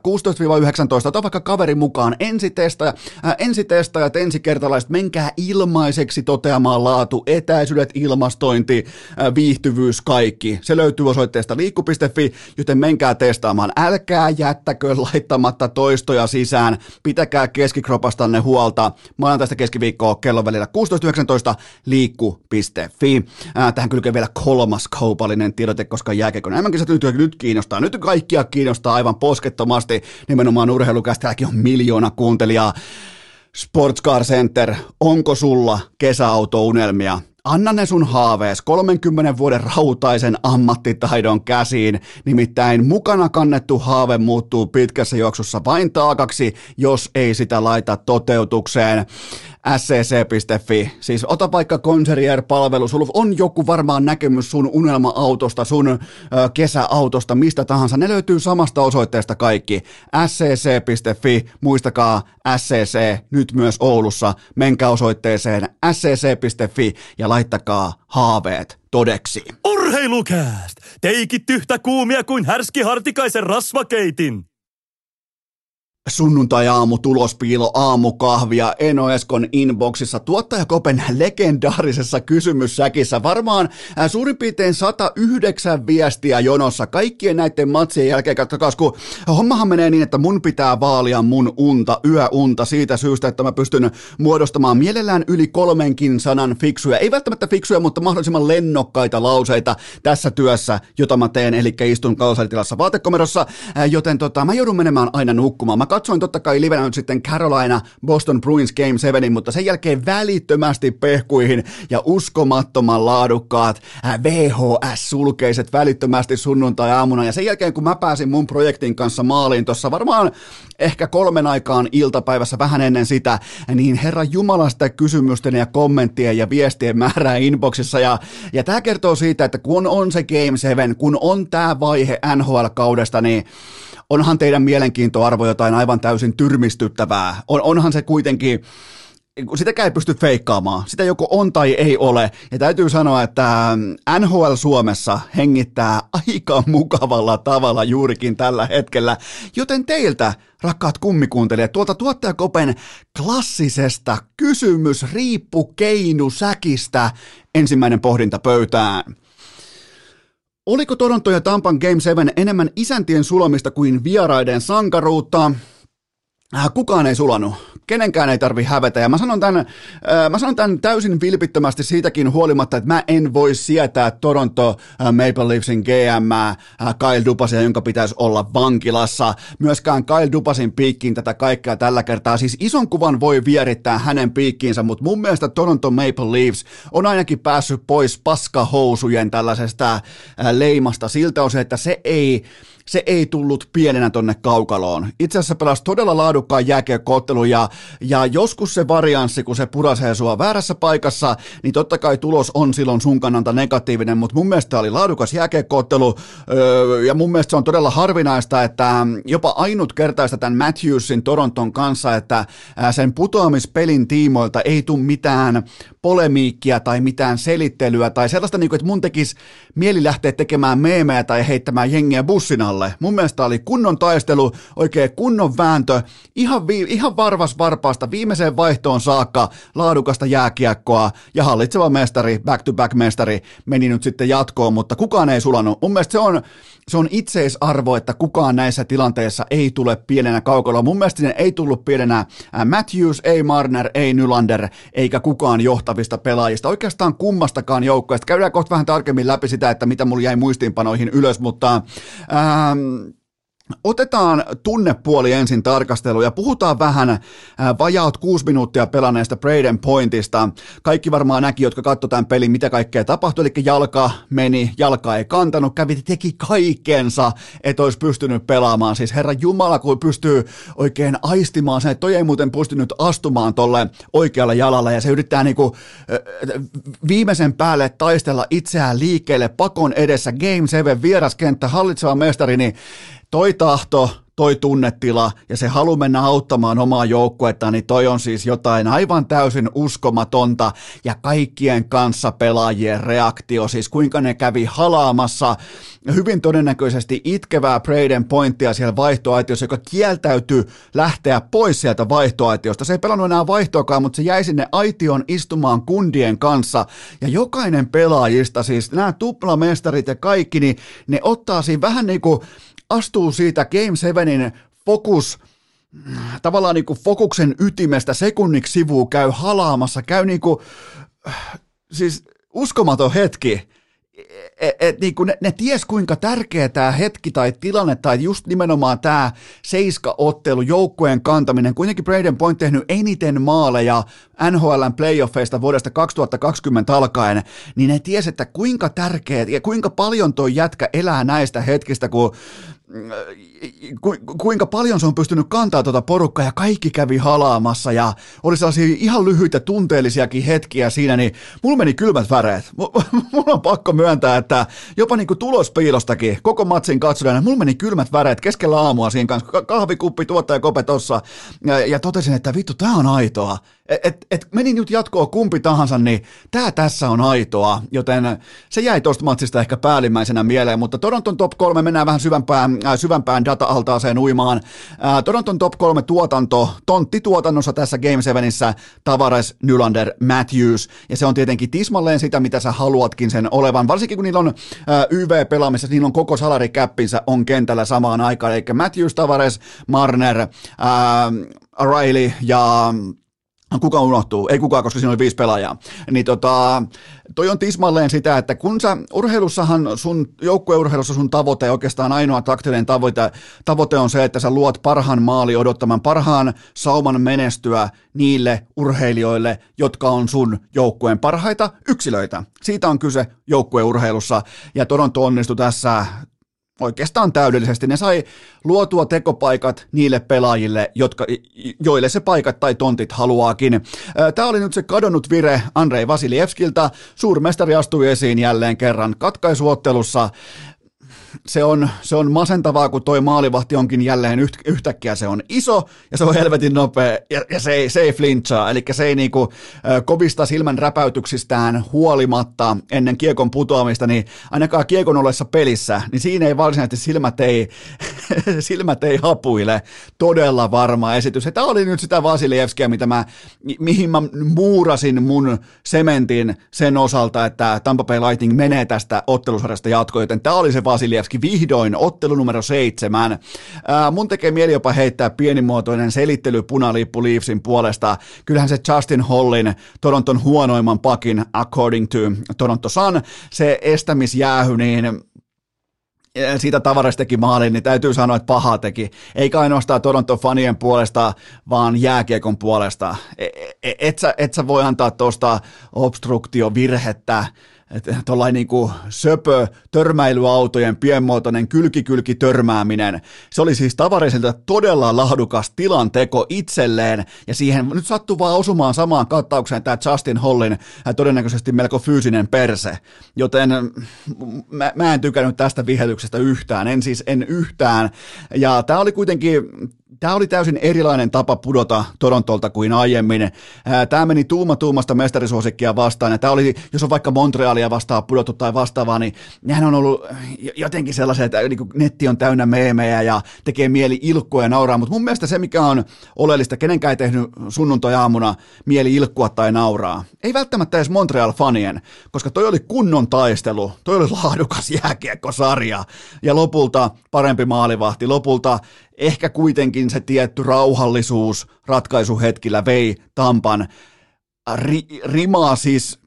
16-19, ota vaikka kaveri mukaan ensitestaja, äh, ensitestajat, ensikertalaiset, menkää ilmaiseksi tote toteamaan laatu, etäisyydet, ilmastointi, viihtyvyys, kaikki. Se löytyy osoitteesta liikku.fi, joten menkää testaamaan. Älkää jättäkö laittamatta toistoja sisään. Pitäkää keskikropastanne huolta. Maanantaista keskiviikkoa kello välillä 16.19 liikku.fi. Tähän kylkee vielä kolmas kaupallinen tiedote, koska jääkiekon enemmänkin nyt, nyt kiinnostaa. Nyt kaikkia kiinnostaa aivan poskettomasti. Nimenomaan urheilukästä täälläkin on miljoona kuuntelijaa. Sportscar Center, onko sulla kesäautounelmia? Anna ne sun haavees 30 vuoden rautaisen ammattitaidon käsiin, nimittäin mukana kannettu haave muuttuu pitkässä juoksussa vain taakaksi, jos ei sitä laita toteutukseen scc.fi. Siis ota vaikka Concierge-palvelu, sulla on joku varmaan näkemys sun unelma-autosta, sun kesäautosta, mistä tahansa. Ne löytyy samasta osoitteesta kaikki. scc.fi, muistakaa SCC nyt myös Oulussa. Menkää osoitteeseen scc.fi ja laittakaa haaveet todeksi. Urheilukääst! Teikit yhtä kuumia kuin härski Hartikaisen rasvakeitin! Sunnuntai-aamu, tulospiilo, aamukahvia, Eno Eskon inboxissa, tuottaja Kopen legendaarisessa kysymyssäkissä. Varmaan äh, suurin piirtein 109 viestiä jonossa kaikkien näiden matsien jälkeen. Katsokaa, kun hommahan menee niin, että mun pitää vaalia mun unta, yöunta siitä syystä, että mä pystyn muodostamaan mielellään yli kolmenkin sanan fiksuja, ei välttämättä fiksuja, mutta mahdollisimman lennokkaita lauseita tässä työssä, jota mä teen, eli istun kalsaritilassa vaatekomerossa, äh, joten tota, mä joudun menemään aina nukkumaan. Mä katsoin totta kai livenä nyt sitten Carolina Boston Bruins Game 7, mutta sen jälkeen välittömästi pehkuihin ja uskomattoman laadukkaat äh, VHS-sulkeiset välittömästi sunnuntai-aamuna. Ja sen jälkeen kun mä pääsin mun projektin kanssa maaliin tuossa varmaan ehkä kolmen aikaan iltapäivässä vähän ennen sitä, niin herra Jumala sitä kysymysten ja kommenttien ja viestien määrää inboxissa. Ja, ja tämä kertoo siitä, että kun on se Game 7, kun on tämä vaihe NHL-kaudesta, niin onhan teidän mielenkiintoarvo jotain aivan täysin tyrmistyttävää. On, onhan se kuitenkin, sitäkään ei pysty feikkaamaan. Sitä joko on tai ei ole. Ja täytyy sanoa, että NHL Suomessa hengittää aika mukavalla tavalla juurikin tällä hetkellä. Joten teiltä, rakkaat kummikuuntelijat, tuolta tuottajakopen klassisesta kysymys riippu keinu säkistä ensimmäinen pohdinta pöytään. Oliko Toronto ja Tampan Game 7 enemmän isäntien sulamista kuin vieraiden sankaruutta? Äh, kukaan ei sulanut kenenkään ei tarvi hävetä. Ja mä sanon, tämän, äh, mä sanon tämän täysin vilpittömästi siitäkin huolimatta, että mä en voi sietää Toronto äh, Maple Leafsin GM Kyle Dupasia, jonka pitäisi olla vankilassa. Myöskään Kyle Dupasin piikkiin tätä kaikkea tällä kertaa. Siis ison kuvan voi vierittää hänen piikkiinsä, mutta mun mielestä Toronto Maple Leafs on ainakin päässyt pois paskahousujen tällaisesta leimasta siltä osin, että se ei se ei tullut pienenä tonne kaukaloon. Itse asiassa pelasi todella laadukkaan jääkiekkoottelu ja, ja joskus se varianssi, kun se purasee sua väärässä paikassa, niin totta kai tulos on silloin sun kannalta negatiivinen, mutta mun mielestä oli laadukas jääkiekkoottelu öö, ja mun mielestä se on todella harvinaista, että jopa ainutkertaista tämän Matthewsin Toronton kanssa, että sen putoamispelin tiimoilta ei tule mitään polemiikkia tai mitään selittelyä tai sellaista, niin kuin, että mun tekisi mieli lähteä tekemään meemejä tai heittämään jengiä bussin alle. Mun mielestä oli kunnon taistelu, oikein kunnon vääntö, ihan, vi- ihan varvas varpaasta viimeiseen vaihtoon saakka laadukasta jääkiekkoa ja hallitseva mestari, back-to-back mestari meni nyt sitten jatkoon, mutta kukaan ei sulanut. Mun mielestä se on se on itseisarvo, että kukaan näissä tilanteissa ei tule pienenä kaukalla. Mun mielestä ne ei tullut pienenä Matthews, ei Marner, ei Nylander, eikä kukaan johtavista pelaajista. Oikeastaan kummastakaan joukkoista. Käydään kohta vähän tarkemmin läpi sitä, että mitä mulla jäi muistiinpanoihin ylös, mutta ähm, Otetaan tunnepuoli ensin tarkasteluun ja puhutaan vähän äh, vajaut kuusi minuuttia pelanneesta Braden Pointista. Kaikki varmaan näki, jotka katsoivat tämän pelin, mitä kaikkea tapahtui. Eli jalka meni, jalka ei kantanut, kävi, teki kaikkensa, että olisi pystynyt pelaamaan. Siis herra Jumala, kun pystyy oikein aistimaan sen, että toi ei muuten pystynyt astumaan tolle oikealle jalalle ja se yrittää niinku äh, viimeisen päälle taistella itseään liikkeelle pakon edessä. Game 7 vieraskenttä, hallitseva mestari, niin toi tahto, toi tunnetila ja se halu mennä auttamaan omaa joukkuetta, niin toi on siis jotain aivan täysin uskomatonta ja kaikkien kanssa pelaajien reaktio, siis kuinka ne kävi halaamassa hyvin todennäköisesti itkevää Braden pointtia siellä vaihtoaitiossa, joka kieltäytyi lähteä pois sieltä vaihtoaitiosta. Se ei pelannut enää vaihtoakaan, mutta se jäi sinne aition istumaan kundien kanssa. Ja jokainen pelaajista, siis nämä tuplamestarit ja kaikki, niin ne ottaa siinä vähän niin kuin astuu siitä Game 7 fokus tavallaan niin kuin fokuksen ytimestä sekunniksi sivuun, käy halaamassa, käy niin kuin, siis uskomaton hetki. Et, et, niin ne, ne ties kuinka tärkeä tämä hetki tai tilanne tai just nimenomaan tämä seiska-ottelu, joukkueen kantaminen, kuitenkin Braden Point tehnyt eniten maaleja NHLn playoffeista vuodesta 2020 alkaen, niin ne ties, että kuinka tärkeä ja kuinka paljon tuo jätkä elää näistä hetkistä, kun ku, kuinka paljon se on pystynyt kantaa tuota porukkaa ja kaikki kävi halaamassa ja oli sellaisia ihan lyhyitä tunteellisiakin hetkiä siinä, niin mulla meni kylmät väreet. Mulla on pakko myöntää, että jopa niin kuin tulospiilostakin koko matsin katsojana, mulla meni kylmät väreet keskellä aamua siinä kanssa, kahvikuppi, tuottaja kope tossa ja, ja totesin, että vittu, tää on aitoa. Et, et, et meni nyt jatkoa kumpi tahansa, niin tämä tässä on aitoa, joten se jäi tuosta matsista ehkä päällimmäisenä mieleen, mutta Toronton top kolme mennään vähän syvempään syvämpään data-altaaseen uimaan. Toronton top 3 tuotanto, tonttituotannossa tässä Game 7 Tavares, Nylander, Matthews, ja se on tietenkin tismalleen sitä, mitä sä haluatkin sen olevan, varsinkin kun niillä on YV-pelaamisessa, niillä on koko salarikäppinsä on kentällä samaan aikaan, eli Matthews, Tavares, Marner, ää, Riley ja kuka unohtuu? Ei kukaan, koska siinä oli viisi pelaajaa. Niin tota, toi on tismalleen sitä, että kun sä urheilussahan sun, joukkueurheilussa sun tavoite, oikeastaan ainoa taktinen tavoite, tavoite on se, että sä luot parhaan maali odottamaan, parhaan sauman menestyä niille urheilijoille, jotka on sun joukkueen parhaita yksilöitä. Siitä on kyse joukkueurheilussa, ja Toronto onnistui tässä oikeastaan täydellisesti. Ne sai luotua tekopaikat niille pelaajille, jotka, joille se paikat tai tontit haluaakin. Tämä oli nyt se kadonnut vire Andrei Vasilievskiltä. Suurmestari astui esiin jälleen kerran katkaisuottelussa se on, se on masentavaa, kun toi maalivahti onkin jälleen yht, yhtäkkiä se on iso ja se on helvetin nopea ja, ja se, ei, se ei flinchaa, eli se ei niinku, kovista silmän räpäytyksistään huolimatta ennen kiekon putoamista, niin ainakaan kiekon ollessa pelissä, niin siinä ei varsinaisesti silmät ei, silmät ei hapuile. Todella varma esitys. Tämä oli nyt sitä Vasilievskia, mitä mä, mihin mä muurasin mun sementin sen osalta, että Tampa Bay Lightning menee tästä ottelusarjasta jatkoon, joten tämä oli se Vasilievski vihdoin ottelu numero seitsemän. Ää, mun tekee mieli jopa heittää pienimuotoinen selittely punalippu Leafsin puolesta. Kyllähän se Justin Hollin Toronton huonoimman pakin according to Toronto Sun, se estämisjäähy, niin siitä tavarasta teki maalin, niin täytyy sanoa, että paha teki. Eikä ainoastaan Toronto fanien puolesta, vaan jääkiekon puolesta. E, e, et sä, et sä voi antaa tuosta obstruktiovirhettä tuollainen niin söpö törmäilyautojen pienmuotoinen kylkikylki törmääminen. Se oli siis tavariselta todella lahdukas tilanteko itselleen, ja siihen nyt sattuu vaan osumaan samaan kattaukseen tämä Justin Hollin todennäköisesti melko fyysinen perse, joten mä, mä en tykännyt tästä vihetyksestä yhtään, en siis en yhtään, ja tämä oli kuitenkin Tämä oli täysin erilainen tapa pudota Torontolta kuin aiemmin. Tämä meni tuuma tuumasta mestarisuosikkia vastaan, ja tämä oli, jos on vaikka Montrealia vastaan pudottu tai vastaavaa, niin nehän on ollut jotenkin sellaisia, että niin netti on täynnä meemejä ja tekee mieli ilkkua ja nauraa, mutta mun mielestä se, mikä on oleellista, kenenkään ei tehnyt sunnuntai-aamuna mieli ilkkua tai nauraa. Ei välttämättä edes Montreal-fanien, koska toi oli kunnon taistelu, toi oli laadukas jääkiekkosarja, ja lopulta parempi maalivahti, lopulta ehkä kuitenkin se tietty rauhallisuus ratkaisuhetkillä vei Tampan ri, rimaa siis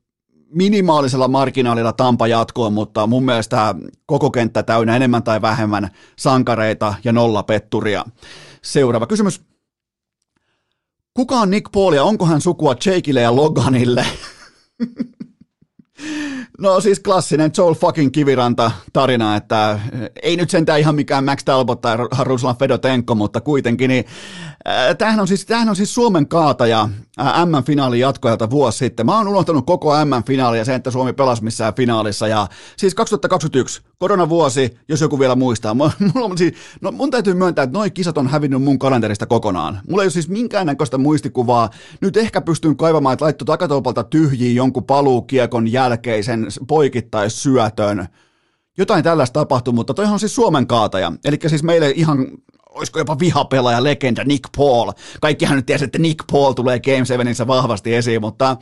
minimaalisella marginaalilla Tampa jatkoon, mutta mun mielestä koko kenttä täynnä enemmän tai vähemmän sankareita ja nolla petturia. Seuraava kysymys. Kuka on Nick Paul ja onko hän sukua Jakeille ja Loganille? No siis klassinen Joel fucking Kiviranta tarina, että ei nyt sentään ihan mikään Max Talbot tai Ruslan Fedotenko, mutta kuitenkin, niin tämähän on siis, tämähän on siis Suomen kaataja äh, M-finaalin jatkojalta vuosi sitten. Mä oon unohtanut koko M-finaalia ja sen, että Suomi pelasi missään finaalissa ja siis 2021, koronavuosi, jos joku vielä muistaa. Mulla on, siis, no mun täytyy myöntää, että noin kisat on hävinnyt mun kalenterista kokonaan. Mulla ei ole siis minkäännäköistä muistikuvaa. Nyt ehkä pystyn kaivamaan, että laittoi takatolpalta tyhjiin jonkun paluukiekon jälkeisen poikittaissyötön. Jotain tällaista tapahtui, mutta toihan on siis Suomen kaataja. Eli siis meille ihan olisiko jopa vihapelaaja, legenda Nick Paul. Kaikkihan nyt tiesi, että Nick Paul tulee Game 7 vahvasti esiin, mutta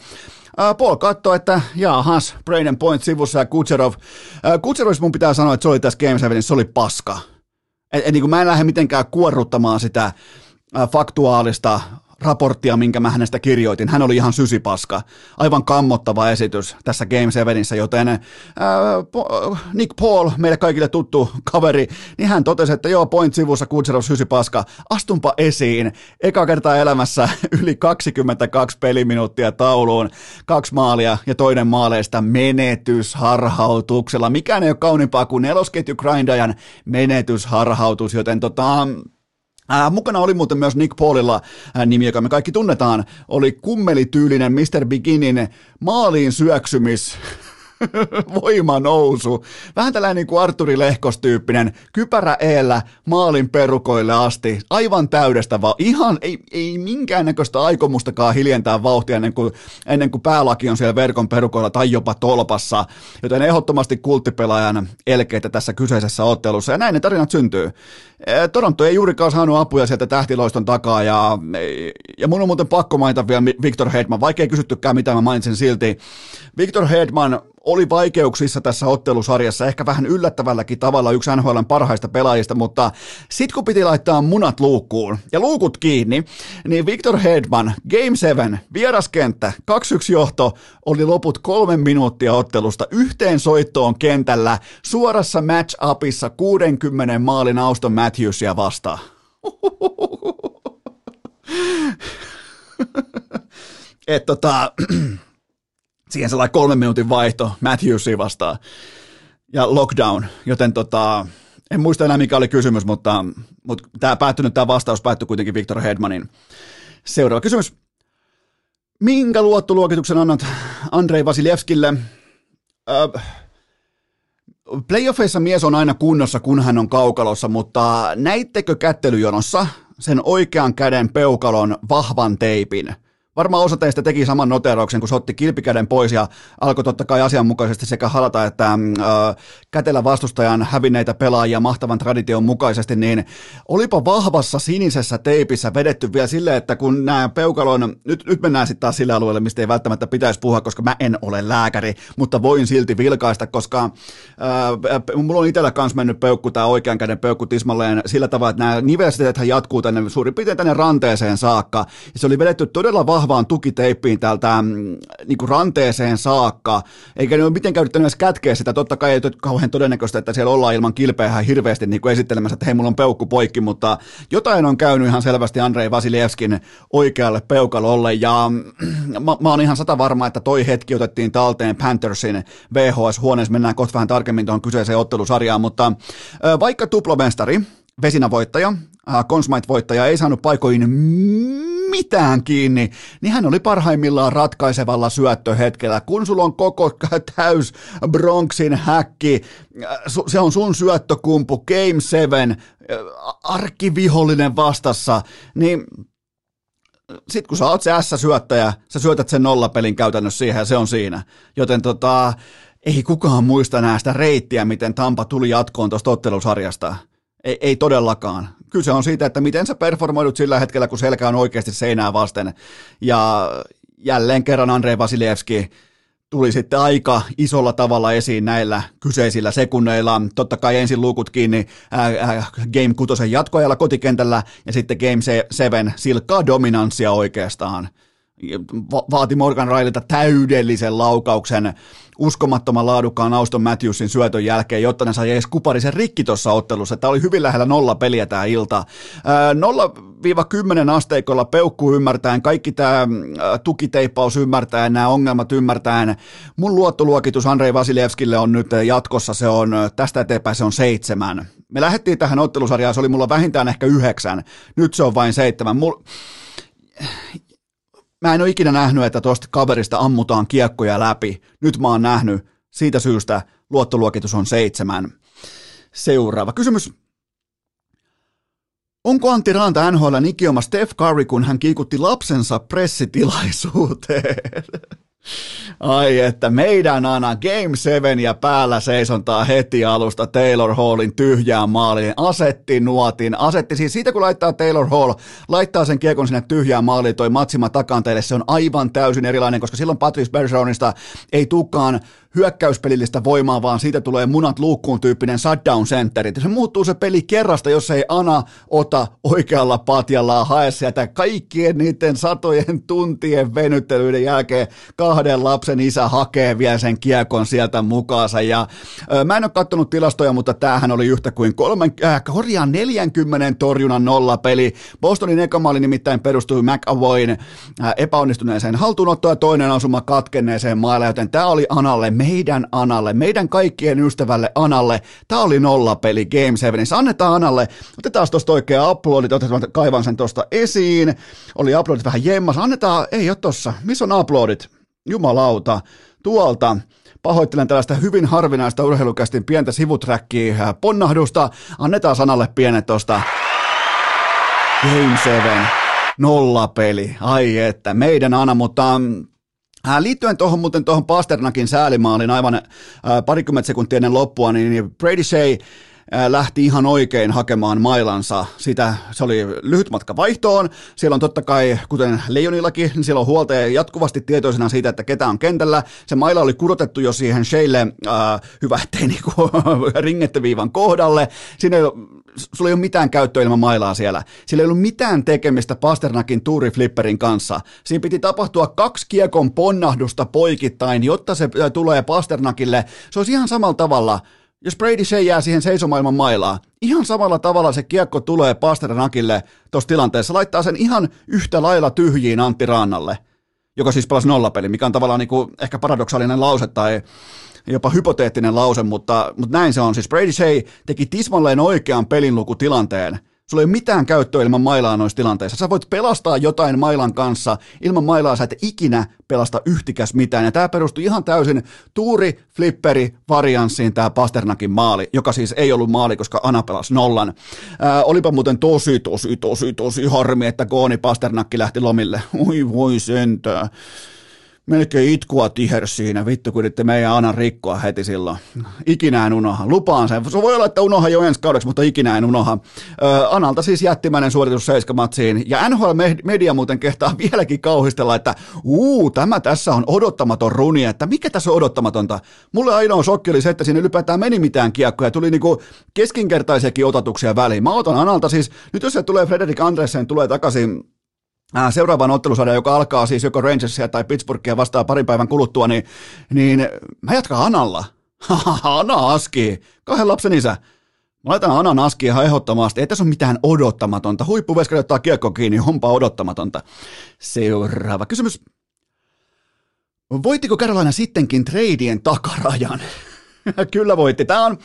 Paul katsoi, että jaahas, Braden Point sivussa ja Kutserov. Kutserov mun pitää sanoa, että se oli tässä Game 7, se oli paska. Et, et, niin kuin mä en lähde mitenkään kuorruttamaan sitä faktuaalista raporttia, minkä mä hänestä kirjoitin. Hän oli ihan sysipaska. Aivan kammottava esitys tässä Game 7, joten ää, Nick Paul, meille kaikille tuttu kaveri, niin hän totesi, että joo, point-sivussa Kutserov sysipaska, astunpa esiin. Eka kertaa elämässä yli 22 peliminuuttia tauluun, kaksi maalia ja toinen maaleista menetysharhautuksella. Mikään ei ole kauniimpaa kuin nelosketju grindajan menetysharhautus, joten tota, Ää, mukana oli muuten myös Nick Paulilla ää, nimi, joka me kaikki tunnetaan, oli kummelityylinen Mr. Biginin maaliin syöksymis voima nousu. Vähän tällainen niin kuin Arturi Lehkos-tyyppinen, kypärä eellä maalin perukoille asti, aivan täydestä vaan, ihan ei, ei minkäännäköistä aikomustakaan hiljentää vauhtia ennen kuin, ennen kuin päälaki on siellä verkon perukoilla tai jopa tolpassa, joten ehdottomasti kulttipelaajan elkeitä tässä kyseisessä ottelussa, ja näin ne tarinat syntyy. Toronto ei juurikaan saanut apuja sieltä tähtiloiston takaa, ja, ja mun on muuten pakko mainita vielä Victor Hedman, vaikka ei kysyttykään mitä mä mainitsin silti. Victor Hedman oli vaikeuksissa tässä ottelusarjassa, ehkä vähän yllättävälläkin tavalla yksi NHLn parhaista pelaajista, mutta sit kun piti laittaa munat luukkuun ja luukut kiinni, niin Victor Hedman, Game 7, vieraskenttä, 2-1 johto, oli loput kolme minuuttia ottelusta yhteen soittoon kentällä suorassa match-upissa 60 maalin Auston Matthewsia vastaan. Et tota, siihen sellainen kolmen minuutin vaihto Matthewsia vastaan ja lockdown, joten tota, en muista enää mikä oli kysymys, mutta, mutta tämä päättynyt, tämä vastaus päättyi kuitenkin Victor Hedmanin. Seuraava kysymys. Minkä luottoluokituksen annat Andrei Vasiljevskille? Öö, playoffeissa mies on aina kunnossa, kun hän on kaukalossa, mutta näittekö kättelyjonossa sen oikean käden peukalon vahvan teipin – Varmaan osa teistä teki saman noterauksen, kun se otti kilpikäden pois ja alkoi totta kai asianmukaisesti sekä halata että äh, kätellä vastustajan hävinneitä pelaajia mahtavan tradition mukaisesti, niin olipa vahvassa sinisessä teipissä vedetty vielä silleen, että kun nämä peukalon, nyt, nyt mennään sitten taas sille alueelle, mistä ei välttämättä pitäisi puhua, koska mä en ole lääkäri, mutta voin silti vilkaista, koska äh, mulla on itsellä kanssa mennyt peukku, tämä oikean käden peukku tismalleen sillä tavalla, että nämä nivelsteethän jatkuu tänne suurin piirtein tänne ranteeseen saakka, ja se oli vedetty todella vahva vahvaan tukiteippiin täältä mm, niin kuin ranteeseen saakka, eikä ne ole mitenkään yrittänyt edes kätkeä sitä, totta kai ei ole kauhean todennäköistä, että siellä ollaan ilman kilpeä hirveästi niin kuin esittelemässä, että hei, mulla on peukku poikki, mutta jotain on käynyt ihan selvästi Andrei Vasilievskin oikealle peukalolle, ja mm, mä, mä oon ihan sata varma, että toi hetki otettiin talteen Panthersin VHS-huoneessa, mennään kohta vähän tarkemmin tuohon kyseiseen ottelusarjaan, mutta vaikka tuplomestari, vesinavoittaja, Consmite-voittaja ei saanut paikoin mitään kiinni, niin hän oli parhaimmillaan ratkaisevalla syöttöhetkellä. Kun sulla on koko täys Bronxin häkki, se on sun syöttökumpu, Game 7, arkkivihollinen vastassa, niin sit kun sä oot se S-syöttäjä, sä syötät sen nollapelin käytännössä siihen ja se on siinä. Joten tota, ei kukaan muista näistä reittiä, miten Tampa tuli jatkoon tuosta ottelusarjasta. Ei, ei todellakaan. Kyse on siitä, että miten sä performoidut sillä hetkellä, kun selkä on oikeasti seinää vasten. Ja jälleen kerran Andrei Vasilievski tuli sitten aika isolla tavalla esiin näillä kyseisillä sekunneilla. Totta kai ensin luukut kiinni ää, ää, Game 6 jatkoajalla kotikentällä ja sitten Game 7 silkkaa dominanssia oikeastaan. Va- vaati Morgan Raililta täydellisen laukauksen uskomattoman laadukkaan Auston Matthewsin syötön jälkeen, jotta ne sai edes kuparisen rikki tuossa ottelussa. Tämä oli hyvin lähellä nolla peliä tämä ilta. 0-10 asteikolla peukku ymmärtäen, kaikki tämä tukiteippaus ymmärtäen, nämä ongelmat ymmärtäen. Mun luottoluokitus Andrei Vasilievskille on nyt jatkossa, se on tästä eteenpäin se on seitsemän. Me lähdettiin tähän ottelusarjaan, se oli mulla vähintään ehkä yhdeksän, nyt se on vain seitsemän. Mul mä en ole ikinä nähnyt, että tuosta kaverista ammutaan kiekkoja läpi. Nyt mä oon nähnyt. Siitä syystä luottoluokitus on seitsemän. Seuraava kysymys. Onko Antti Ranta NHL ikioma Steph Curry, kun hän kiikutti lapsensa pressitilaisuuteen? Ai että meidän Ana Game 7 ja päällä seisontaa heti alusta Taylor Hallin tyhjään maaliin. Asetti nuotin, asetti siis siitä kun laittaa Taylor Hall, laittaa sen kiekon sinne tyhjään maaliin, toi Matsima takanteelle, se on aivan täysin erilainen, koska silloin Patrice Bergeronista ei tukaan hyökkäyspelillistä voimaa, vaan siitä tulee munat luukkuun tyyppinen shutdown centeri. Se muuttuu se peli kerrasta, jos ei Ana ota oikealla patjallaan hae sieltä kaikkien niiden satojen tuntien venyttelyiden jälkeen kahden lapsen isä hakee vielä sen kiekon sieltä mukaansa. Ja, ö, mä en ole katsonut tilastoja, mutta tämähän oli yhtä kuin kolmen, äh, korjaan 40 torjunnan nolla peli. Bostonin eka maali nimittäin perustui McAvoyn äh, epäonnistuneeseen haltuunottoon ja toinen asuma katkenneeseen maalle, joten tämä oli Analle meidän Analle, meidän kaikkien ystävälle Analle. Tämä oli nollapeli Game 7. Annetaan Analle, otetaan tuosta oikea uploadit, otetaan, kaivan sen tuosta esiin. Oli uploadit vähän jemmas, annetaan, ei ole tossa, missä on uploadit? Jumalauta, tuolta. pahoittelen tällaista hyvin harvinaista urheilukästin pientä sivuträkkiä ponnahdusta. Annetaan sanalle pienet tosta. Game 7, nolla peli, ai että, meidän Ana, mutta mm, Äh, liittyen tuohon muuten tuohon Pasternakin säälimaalin aivan äh, parikymmentä sekuntia ennen loppua, niin, niin Brady Shea lähti ihan oikein hakemaan mailansa. Sitä, se oli lyhyt matka vaihtoon. Siellä on totta kai, kuten Leijonillakin, niin siellä on huoltaja jatkuvasti tietoisena siitä, että ketä on kentällä. Se maila oli kurotettu jo siihen Sheille, äh, hyvä ettei niinku ringettöviivan kohdalle. Siinä ei, sulla ei ole mitään käyttöä ilman mailaa siellä. Sillä ei ollut mitään tekemistä Pasternakin tuuriflipperin kanssa. Siinä piti tapahtua kaksi kiekon ponnahdusta poikittain, jotta se tulee Pasternakille. Se olisi ihan samalla tavalla jos Brady Shea jää siihen seisomaailman mailaa, ihan samalla tavalla se kiekko tulee Pasternakille tuossa tilanteessa, laittaa sen ihan yhtä lailla tyhjiin Antti Rannalle, joka siis pelasi nollapeli, mikä on tavallaan niin kuin ehkä paradoksaalinen lause tai jopa hypoteettinen lause, mutta, mutta näin se on. Siis Brady Shea teki tismalleen oikean pelinlukutilanteen – Sulla ei ole mitään käyttöä ilman mailaa noissa tilanteissa. Sä voit pelastaa jotain mailan kanssa. Ilman mailaa sä et ikinä pelasta yhtikäs mitään. Ja tämä perustui ihan täysin tuuri, flipperi, varianssiin tämä Pasternakin maali, joka siis ei ollut maali, koska Ana pelasi nollan. Ää, olipa muuten tosi, tosi, tosi, tosi harmi, että Gooni Pasternakki lähti lomille. Oi voi sentää melkein itkua tiher siinä, vittu kun yritti meidän Anan rikkoa heti silloin. Ikinä en unoha. Lupaan sen. Se voi olla, että unoha jo ensi kaudeksi, mutta ikinä en unoha. Ö, Analta siis jättimäinen suoritus seiskamatsiin. Ja NHL Media muuten kehtaa vieläkin kauhistella, että uu, tämä tässä on odottamaton runi, että mikä tässä on odottamatonta. Mulle ainoa shokki oli se, että siinä ylipäätään meni mitään kiekkoja. Tuli niinku keskinkertaisiakin otatuksia väliin. Mä otan Analta siis, nyt jos se tulee Frederik Andresen, tulee takaisin seuraavaan ottelusarjaan, joka alkaa siis joko Rangersia tai Pittsburghia vastaan parin päivän kuluttua, niin, niin mä jatkan Analla. Ana Aski, kahden lapsen isä. Mä laitan Anan Aski ihan ehdottomasti. Ei tässä ole mitään odottamatonta. Huippuveskari ottaa kiekko kiinni, onpa odottamatonta. Seuraava kysymys. Voittiko Carolina sittenkin treidien takarajan? Kyllä voitti. Tämä on,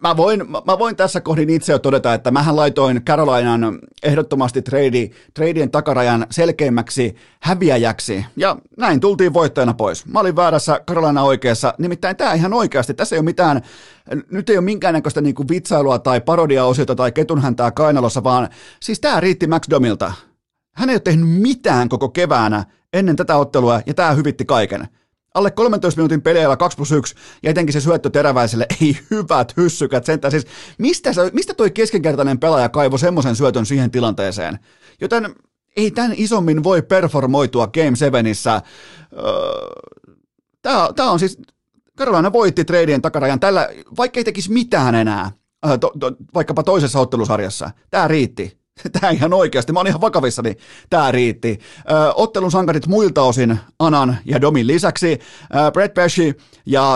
mä voin, mä voin tässä kohdin itse jo todeta, että mähän laitoin Carolinan ehdottomasti trade, tradeien takarajan selkeimmäksi häviäjäksi, ja näin tultiin voittajana pois. Mä olin väärässä, Carolina oikeassa, nimittäin tämä ihan oikeasti, tässä ei ole mitään, nyt ei ole minkäännäköistä niinku vitsailua tai parodiaosiota tai ketunhäntää kainalossa, vaan siis tämä riitti Max Domilta. Hän ei ole tehnyt mitään koko keväänä ennen tätä ottelua, ja tämä hyvitti kaiken. Alle 13 minuutin peleillä 2 plus 1 ja etenkin se syöttö teräväiselle, ei hyvät hyssykät sentään. Siis mistä, mistä toi keskenkertainen pelaaja kaivo semmoisen syötön siihen tilanteeseen? Joten ei tämän isommin voi performoitua Game 7issä. Öö, Tämä on siis, Carolina voitti treidien takarajan tällä, vaikka ei tekisi mitään enää, to, to, vaikkapa toisessa ottelusarjassa. Tämä riitti. Tämä ihan oikeasti, mä oon ihan vakavissani, tämä riitti. Ottelun sankarit muilta osin Anan ja Domin lisäksi, Brett Pesci ja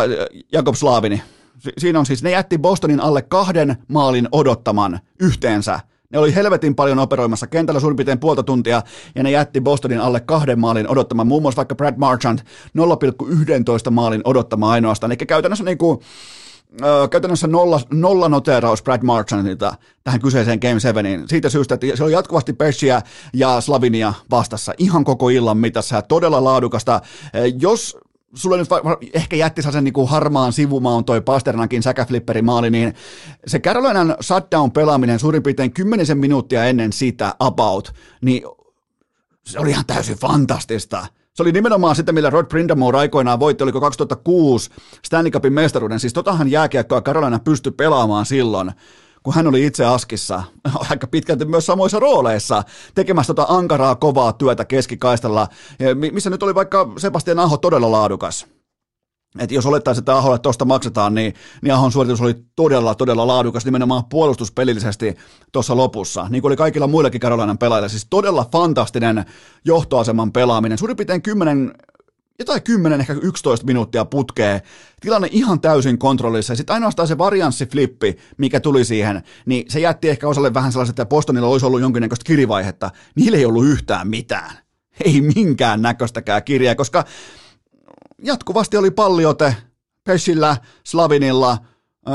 Jakob Slavini. Si- siinä on siis, ne jätti Bostonin alle kahden maalin odottaman yhteensä. Ne oli helvetin paljon operoimassa kentällä suurin piirtein puolta tuntia, ja ne jätti Bostonin alle kahden maalin odottamaan, muun muassa vaikka Brad Marchand 0,11 maalin odottamaan ainoastaan. Eli käytännössä niin kuin, käytännössä nolla, nolla noteraus Brad Marchandilta tähän kyseiseen Game 7. Siitä syystä, että se oli jatkuvasti Peshiä ja Slavinia vastassa ihan koko illan mitassa todella laadukasta. Jos sulle nyt va- ehkä jätti sen niin kuin harmaan sivumaan toi Pasternakin säkäflipperi maali, niin se Carolinan shutdown pelaaminen suurin piirtein kymmenisen minuuttia ennen sitä about, niin se oli ihan täysin fantastista. Se oli nimenomaan sitä, millä Rod Brindamore aikoinaan voitti, oliko 2006 Stanley Cupin mestaruuden. Siis totahan jääkiekkoa Carolina pystyi pelaamaan silloin, kun hän oli itse askissa, aika pitkälti myös samoissa rooleissa, tekemässä tota ankaraa, kovaa työtä keskikaistalla, missä nyt oli vaikka Sebastian Aho todella laadukas. Et jos olettaisiin, että Aholle tuosta maksetaan, niin, niin Ahon suoritus oli todella, todella laadukas nimenomaan puolustuspelillisesti tuossa lopussa, niin kuin oli kaikilla muillakin Karolainan pelaajilla. Siis todella fantastinen johtoaseman pelaaminen. Suurin piirtein 10, jotain 10, ehkä 11 minuuttia putkee. Tilanne ihan täysin kontrollissa. Ja sitten ainoastaan se varianssiflippi, mikä tuli siihen, niin se jätti ehkä osalle vähän sellaiset, että Bostonilla olisi ollut jonkinnäköistä kirivaihetta. Niillä ei ollut yhtään mitään. Ei minkään näköistäkään kirjaa, koska jatkuvasti oli palliote Pesillä, Slavinilla, äh,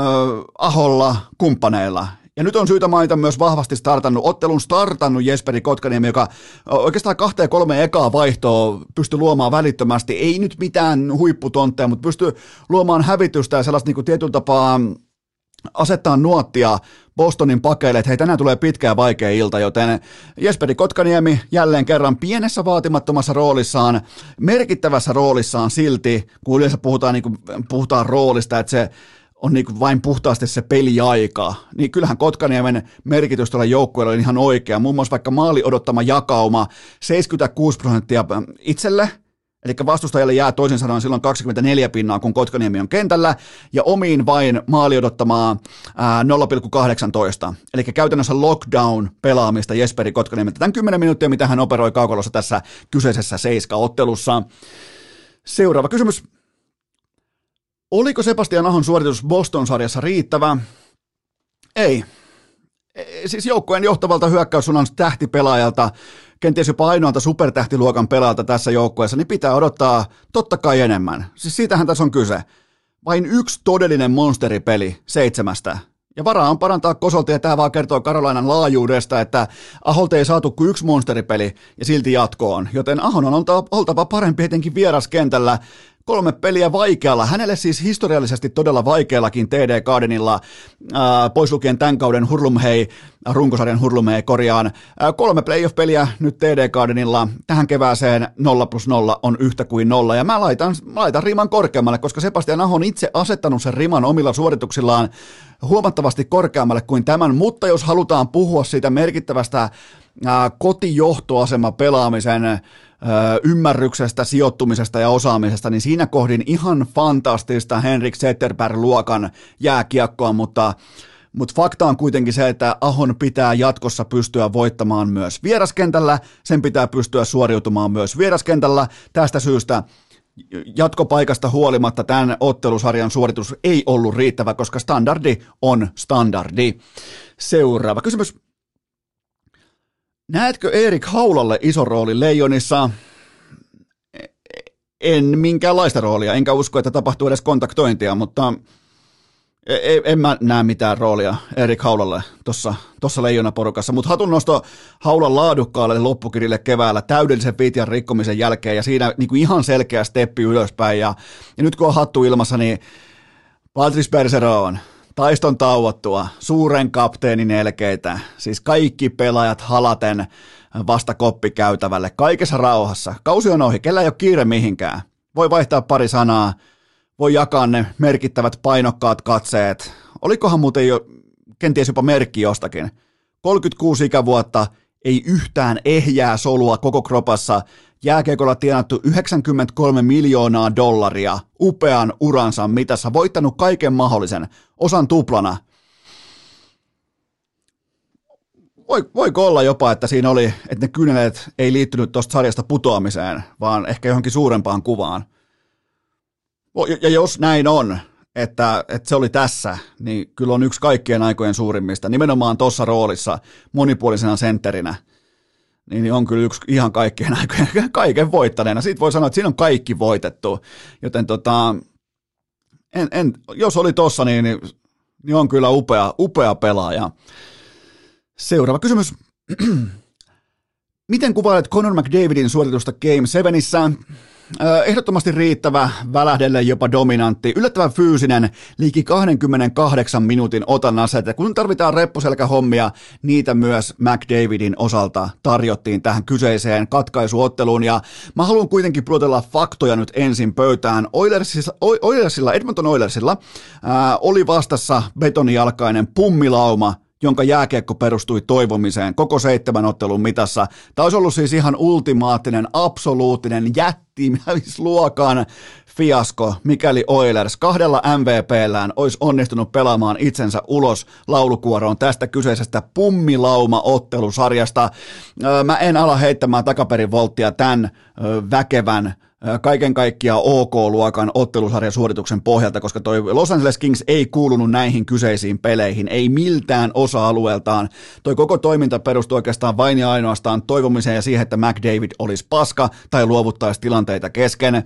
Aholla, kumppaneilla. Ja nyt on syytä mainita myös vahvasti startannut, ottelun startannut Jesperi Kotkaniemi, joka oikeastaan kahteen kolme ekaa vaihtoa pystyy luomaan välittömästi. Ei nyt mitään huipputontteja, mutta pystyy luomaan hävitystä ja sellaista niin kuin tietyllä tapaa asettaa nuottia Bostonin pakeille, että hei tänään tulee pitkä ja vaikea ilta, joten Jesperi Kotkaniemi jälleen kerran pienessä vaatimattomassa roolissaan, merkittävässä roolissaan silti, kun yleensä puhutaan, niin kuin, puhutaan roolista, että se on niin vain puhtaasti se peliaika, niin kyllähän Kotkaniemen merkitys tuolla joukkueella on ihan oikea. Muun muassa vaikka maali odottama jakauma 76 prosenttia itselle, Eli vastustajalle jää toisin sanoen silloin 24 pinnaa, kun Kotkaniemi on kentällä, ja omiin vain maali odottamaa 0,18. Eli käytännössä lockdown pelaamista Jesperi Kotkaniemi. Tämän 10 minuuttia, mitä hän operoi kaukolossa tässä kyseisessä seiska-ottelussa. Seuraava kysymys. Oliko Sebastian Ahon suoritus Boston-sarjassa riittävä? Ei. E, siis joukkueen johtavalta hyökkäyssuunnan tähtipelaajalta, kenties jopa ainoalta supertähtiluokan pelaajalta tässä joukkueessa, niin pitää odottaa totta kai enemmän. Siis siitähän tässä on kyse. Vain yksi todellinen monsteripeli seitsemästä. Ja varaa on parantaa kosolta, ja tämä vaan kertoo Karolainan laajuudesta, että Aholta ei saatu kuin yksi monsteripeli ja silti jatkoon. Joten Ahon on oltava parempi etenkin vieraskentällä kolme peliä vaikealla, hänelle siis historiallisesti todella vaikeallakin TD Gardenilla, ää, pois lukien tämän kauden Hurlumhei, runkosarjan Hurlumhei korjaan, kolme playoff-peliä nyt TD Gardenilla, tähän kevääseen 0 plus 0 on yhtä kuin nolla, ja mä laitan, mä laitan riman korkeammalle, koska Sebastian Aho on itse asettanut sen riman omilla suorituksillaan huomattavasti korkeammalle kuin tämän, mutta jos halutaan puhua siitä merkittävästä kotijohtoasema pelaamisen ymmärryksestä, sijoittumisesta ja osaamisesta, niin siinä kohdin ihan fantastista Henrik Zetterberg-luokan jääkiekkoa, mutta mutta fakta on kuitenkin se, että Ahon pitää jatkossa pystyä voittamaan myös vieraskentällä, sen pitää pystyä suoriutumaan myös vieraskentällä. Tästä syystä jatkopaikasta huolimatta tämän ottelusarjan suoritus ei ollut riittävä, koska standardi on standardi. Seuraava kysymys. Näetkö Erik Haulalle iso rooli Leijonissa? En minkäänlaista roolia, enkä usko, että tapahtuu edes kontaktointia, mutta en, en mä näe mitään roolia Erik Haulalle tuossa leijonaporukassa, mutta hatun nosto Haulan laadukkaalle loppukirille keväällä täydellisen viitian rikkomisen jälkeen ja siinä niin ihan selkeä steppi ylöspäin. Ja, ja nyt kun on hattu ilmassa, niin Patrice Bergeron, taiston tauottua, suuren kapteenin elkeitä, siis kaikki pelaajat halaten vasta koppikäytävälle, kaikessa rauhassa. Kausi on ohi, kellä ei ole kiire mihinkään. Voi vaihtaa pari sanaa, voi jakaa ne merkittävät painokkaat katseet. Olikohan muuten jo kenties jopa merkki jostakin. 36 ikävuotta, ei yhtään ehjää solua koko kropassa, jääkeikolla tienattu 93 miljoonaa dollaria upean uransa mitassa, voittanut kaiken mahdollisen, osan tuplana. Voi, voiko olla jopa, että siinä oli, että ne kynnelet ei liittynyt tuosta sarjasta putoamiseen, vaan ehkä johonkin suurempaan kuvaan. Ja jos näin on, että, että se oli tässä, niin kyllä on yksi kaikkien aikojen suurimmista, nimenomaan tuossa roolissa monipuolisena sentterinä – niin on kyllä yksi ihan kaikkien aikojen, kaiken voittaneena. Siitä voi sanoa, että siinä on kaikki voitettu, joten tota, en, en, jos oli tossa, niin, niin, niin on kyllä upea, upea pelaaja. Seuraava kysymys. Miten kuvailet Conor McDavidin suoritusta Game 7? Ehdottomasti riittävä, välähdelle jopa dominantti, yllättävän fyysinen, liiki 28 minuutin otan asete. Kun tarvitaan reppuselkähommia, niitä myös McDavidin osalta tarjottiin tähän kyseiseen katkaisuotteluun. Ja mä haluan kuitenkin puolella faktoja nyt ensin pöytään. Oilersilla, Oilersilla Edmonton Oilersilla ää, oli vastassa betonijalkainen pummilauma, jonka jääkiekko perustui toivomiseen koko seitsemän ottelun mitassa. Tämä olisi ollut siis ihan ultimaattinen, absoluuttinen jättimäisluokan fiasko, mikäli Oilers kahdella MVPllään olisi onnistunut pelaamaan itsensä ulos laulukuoroon tästä kyseisestä pummilauma-ottelusarjasta. Mä en ala heittämään takaperin volttia tämän väkevän kaiken kaikkiaan OK-luokan ottelusarjan suorituksen pohjalta, koska toi Los Angeles Kings ei kuulunut näihin kyseisiin peleihin, ei miltään osa-alueeltaan. Toi koko toiminta perustui oikeastaan vain ja ainoastaan toivomiseen ja siihen, että McDavid olisi paska tai luovuttaisi tilanteita kesken.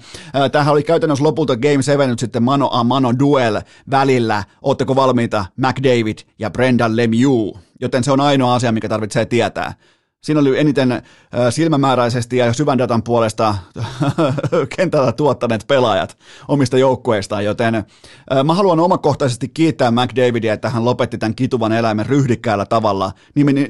Tähän oli käytännössä lopulta Game 7 nyt sitten mano a mano duel välillä. Oletteko valmiita McDavid ja Brendan Lemieux? Joten se on ainoa asia, mikä tarvitsee tietää. Siinä oli eniten silmämääräisesti ja syvän datan puolesta kentällä tuottaneet pelaajat omista joukkueistaan, joten mä haluan omakohtaisesti kiittää McDavidia, että hän lopetti tämän kituvan eläimen ryhdikkäällä tavalla,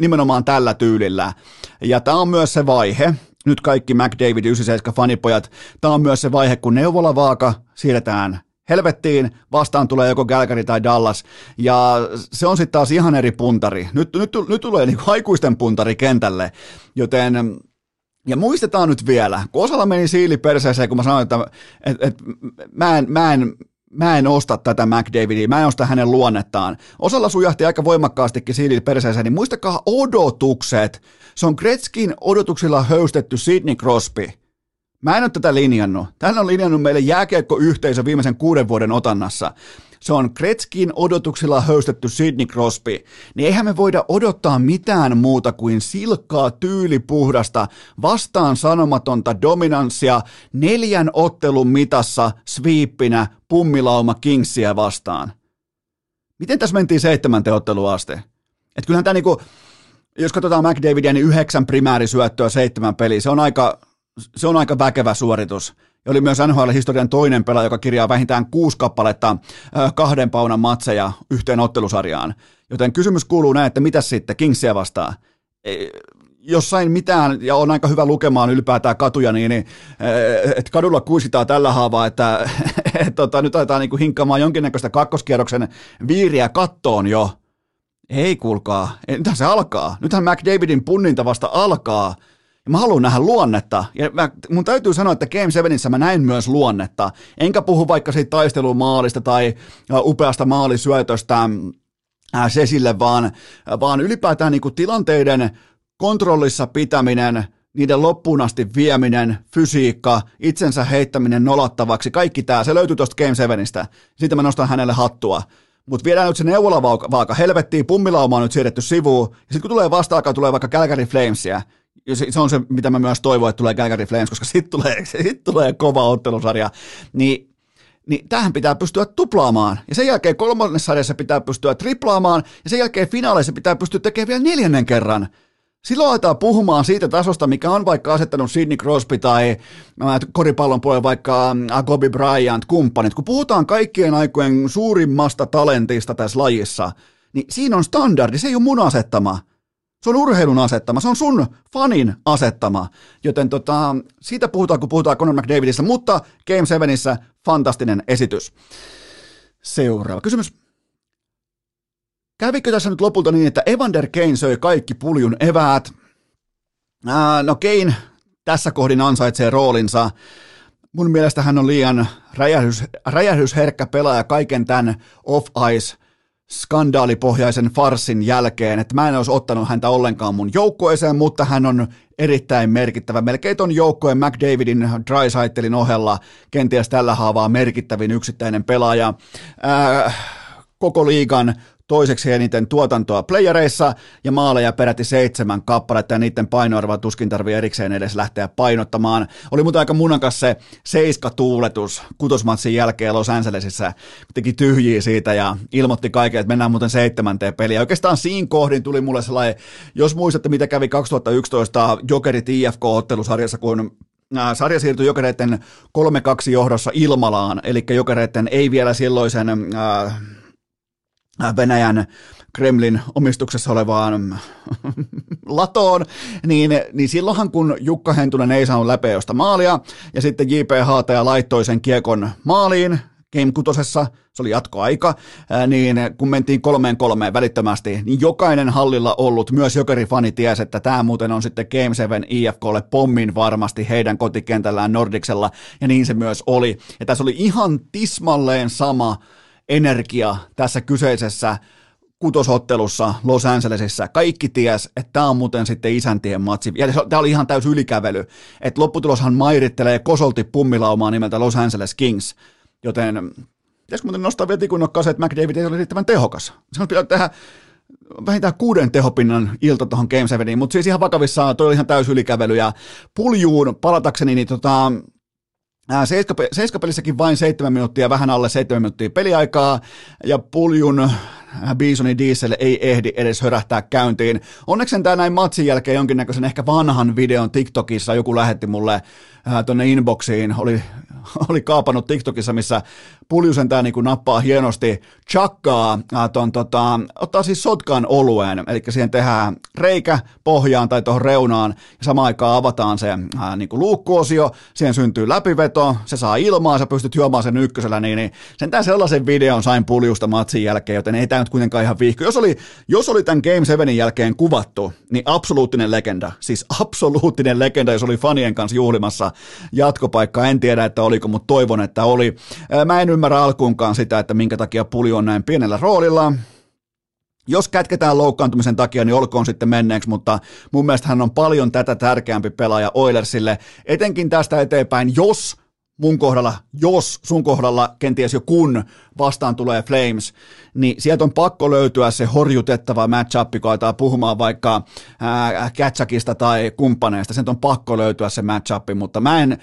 nimenomaan tällä tyylillä. Ja tämä on myös se vaihe, nyt kaikki McDavid 97 fanipojat, tämä on myös se vaihe, kun neuvolavaaka siirretään helvettiin, vastaan tulee joko Galgary tai Dallas, ja se on sitten taas ihan eri puntari. Nyt, nyt, nyt tulee niinku aikuisten puntari kentälle, joten ja muistetaan nyt vielä, kun osalla meni siili perseeseen, kun mä sanoin, että et, et, mä, en, mä, en, mä en osta tätä McDavidia, mä en osta hänen luonnettaan. Osalla sujahti aika voimakkaastikin siili perseeseen, niin muistakaa odotukset. Se on Gretzkin odotuksilla höystetty Sidney Crosby – Mä en ole tätä linjannut. Tähän on linjannut meille jääkiekko-yhteisö viimeisen kuuden vuoden otannassa. Se on Kretskin odotuksilla höystetty Sidney Crosby. Niin eihän me voida odottaa mitään muuta kuin silkkaa tyylipuhdasta, vastaan sanomatonta dominanssia neljän ottelun mitassa sweepinä pummilauma Kingsia vastaan. Miten tässä mentiin seitsemänteen otteluun asti? Et kyllähän tämä niinku, jos katsotaan McDavidia, niin yhdeksän primäärisyöttöä, seitsemän peliä. Se on aika, se on aika väkevä suoritus. Ja oli myös NHL-historian toinen pelaaja, joka kirjaa vähintään kuusi kappaletta kahden paunan matseja yhteen ottelusarjaan. Joten kysymys kuuluu näin, että mitä sitten Kingsia vastaa? Jos sain mitään, ja on aika hyvä lukemaan ylipäätään katuja, niin, niin että kadulla kuisitaan tällä haavaa, että et, tota, nyt aletaan niin hinkkaamaan jonkinnäköistä kakkoskierroksen viiriä kattoon jo. Ei kuulkaa, nythän se alkaa. Nythän McDavidin punninta vasta alkaa – ja mä haluan nähdä luonnetta. Ja mä, mun täytyy sanoa, että Game 7 mä näin myös luonnetta. Enkä puhu vaikka siitä taistelumaalista tai upeasta maalisyötöstä Sesille, vaan, vaan ylipäätään niin kuin tilanteiden kontrollissa pitäminen, niiden loppuun asti vieminen, fysiikka, itsensä heittäminen nolattavaksi, kaikki tämä, se löytyy tuosta Game 7istä. Siitä mä nostan hänelle hattua. Mutta viedään nyt se neuvolavaaka helvettiin, pummilauma on nyt siirretty sivuun, ja sitten kun tulee vasta tulee vaikka Calgary Flamesia, se, se on se, mitä mä myös toivon, että tulee Calgary Flames, koska sitten tulee, sit tulee kova ottelusarja, niin niin tähän pitää pystyä tuplaamaan. Ja sen jälkeen kolmannessa sarjassa pitää pystyä triplaamaan, ja sen jälkeen finaaleissa pitää pystyä tekemään vielä neljännen kerran. Silloin aletaan puhumaan siitä tasosta, mikä on vaikka asettanut Sidney Crosby tai koripallon puolella vaikka Kobe Bryant, kumppanit. Kun puhutaan kaikkien aikojen suurimmasta talentista tässä lajissa, niin siinä on standardi, se ei ole mun asettama. Se on urheilun asettama, se on sun fanin asettama, joten tota, siitä puhutaan, kun puhutaan Conor McDavidista, mutta Game 7 fantastinen esitys. Seuraava kysymys. Kävikö tässä nyt lopulta niin, että Evander Kane söi kaikki puljun eväät? Ää, no Kane tässä kohdin ansaitsee roolinsa. Mun mielestä hän on liian räjähdys, räjähdysherkkä pelaaja kaiken tämän off-ice skandaalipohjaisen farsin jälkeen, että mä en olisi ottanut häntä ollenkaan mun joukkueeseen, mutta hän on erittäin merkittävä. Melkein ton joukkojen McDavidin Drysaitelin ohella kenties tällä haavaa merkittävin yksittäinen pelaaja. Äh, koko liigan toiseksi eniten tuotantoa playereissa ja maaleja peräti seitsemän kappaletta ja niiden painoarvoa tuskin tarvii erikseen edes lähteä painottamaan. Oli muuten aika munakas se seiska-tuuletus kutosmatsin jälkeen Los Angelesissa, teki tyhjiä siitä ja ilmoitti kaiken, että mennään muuten seitsemänteen peliä. Oikeastaan siinä kohdin tuli mulle sellainen, jos muistatte mitä kävi 2011 Jokerit IFK-ottelusarjassa, kun sarja siirtyi Jokereiden 3-2 johdossa Ilmalaan, eli Jokereiden ei vielä silloisen äh, Venäjän Kremlin omistuksessa olevaan latoon, niin, niin silloinhan kun Jukka Hentunen ei saanut läpeosta maalia, ja sitten J.P. Haataja laittoi sen kiekon maaliin, Game kutosessa, se oli jatkoaika, niin kun mentiin kolmeen kolmeen välittömästi, niin jokainen hallilla ollut, myös Jokeri-fani tiesi, että tämä muuten on sitten Game 7 IFKlle pommin varmasti heidän kotikentällään Nordiksella, ja niin se myös oli. Ja tässä oli ihan tismalleen sama energia tässä kyseisessä kutosottelussa Los Angelesissa. Kaikki ties, että tämä on muuten sitten isäntien matsi. Ja tämä oli ihan täys ylikävely. Että lopputuloshan mairittelee kosolti pummilaumaa nimeltä Los Angeles Kings. Joten pitäisikö muuten nostaa vielä tikunnokkaaseen, että McDavid ei ole riittävän tehokas. Se on pitää tehdä vähintään kuuden tehopinnan ilta tuohon Game 7, mutta siis ihan vakavissaan toi oli ihan täys ylikävely ja puljuun palatakseni, niin tota, Seiskapelissäkin vain 7 minuuttia, vähän alle 7 minuuttia peliaikaa, ja Puljun Bisoni Diesel ei ehdi edes hörähtää käyntiin. Onneksi tämä näin matsin jälkeen jonkinnäköisen ehkä vanhan videon TikTokissa, joku lähetti mulle tuonne inboxiin, oli, oli kaapannut TikTokissa, missä Puljusen tämä niin nappaa hienosti chakkaa, ton, tota, ottaa siis sotkan oluen, eli siihen tehdään reikä pohjaan tai tuohon reunaan, ja samaan aikaan avataan se äh, niin kuin luukkuosio, siihen syntyy läpiveto, se saa ilmaa, sä pystyt juomaan sen ykkösellä, niin, niin sen sellaisen videon sain Puljusta matsin jälkeen, joten ei tämä nyt kuitenkaan ihan viihky. Jos oli, jos oli tämän Game 7 jälkeen kuvattu, niin absoluuttinen legenda, siis absoluuttinen legenda, jos oli fanien kanssa juhlimassa jatkopaikkaa. En tiedä, että oliko, mutta toivon, että oli. Mä en ymmärrä alkuunkaan sitä, että minkä takia Puli on näin pienellä roolilla. Jos kätketään loukkaantumisen takia, niin olkoon sitten menneeksi, mutta mun mielestä hän on paljon tätä tärkeämpi pelaaja Oilersille, etenkin tästä eteenpäin, jos mun kohdalla, jos sun kohdalla, kenties jo kun vastaan tulee Flames, niin sieltä on pakko löytyä se horjutettava matchup, kun aletaan puhumaan vaikka ää, Kätsäkistä tai kumppaneista, sieltä on pakko löytyä se matchup, mutta mä en,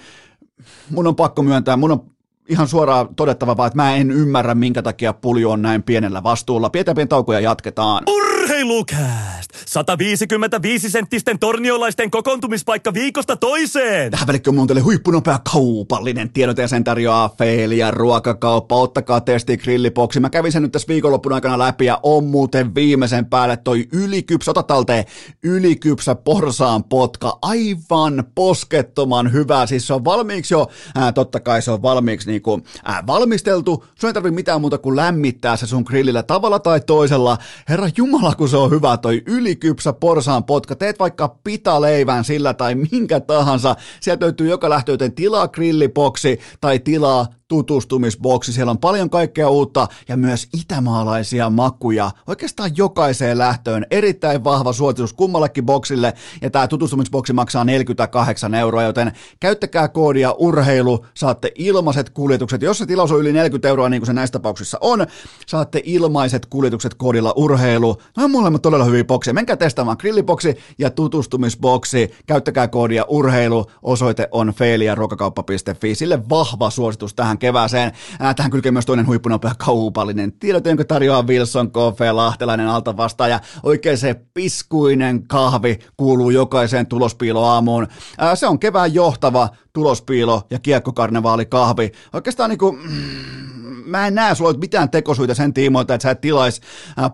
mun on pakko myöntää, mun on ihan suoraan todettava vaan, että mä en ymmärrä, minkä takia pulju on näin pienellä vastuulla. Pidetään pieni tauko ja jatketaan. Urheilukääst! 155 senttisten torniolaisten kokoontumispaikka viikosta toiseen! Tähän välikköön mun teille huippunopea kaupallinen tiedot ja sen tarjoaa Feelia ruokakauppa. Ottakaa testi grillipoksi. Mä kävin sen nyt tässä viikonloppun aikana läpi ja on muuten viimeisen päälle toi ylikypsä, ota talteen, ylikypsä porsaan potka. Aivan poskettoman hyvä. Siis se on valmiiksi jo, ää, totta kai se on valmiiksi niinku, ää, valmisteltu. Sun ei tarvitse mitään muuta kuin lämmittää se sun grillillä tavalla tai toisella. Herra Jumala, kun se on hyvä toi ylikypsä porsaan potka. Teet vaikka pitaleivän sillä tai minkä tahansa. Sieltä löytyy joka lähtööten tilaa grillipoksi tai tilaa tutustumisboksi. Siellä on paljon kaikkea uutta ja myös itämaalaisia makuja. Oikeastaan jokaiseen lähtöön erittäin vahva suositus kummallekin boksille ja tämä tutustumisboksi maksaa 48 euroa, joten käyttäkää koodia urheilu, saatte ilmaiset kuljetukset. Jos se tilaus on yli 40 euroa, niin kuin se näissä tapauksissa on, saatte ilmaiset kuljetukset koodilla urheilu. No on molemmat todella hyviä bokseja. Menkää testaamaan grilliboksi ja tutustumisboksi. Käyttäkää koodia urheilu. Osoite on feiliaruokakauppa.fi. Sille vahva suositus tähän kevääseen. Ää, tähän kylkee myös toinen huippunopea kaupallinen tiedot, jonka tarjoaa Wilson Coffee, lahtelainen altavastaaja. Oikein se piskuinen kahvi kuuluu jokaiseen tulospiiloaamuun. Se on kevään johtava tulospiilo ja kiekkokarnevaali kahvi. Oikeastaan niinku, mm, mä en näe sulla mitään tekosuita sen tiimoilta, että sä et tilais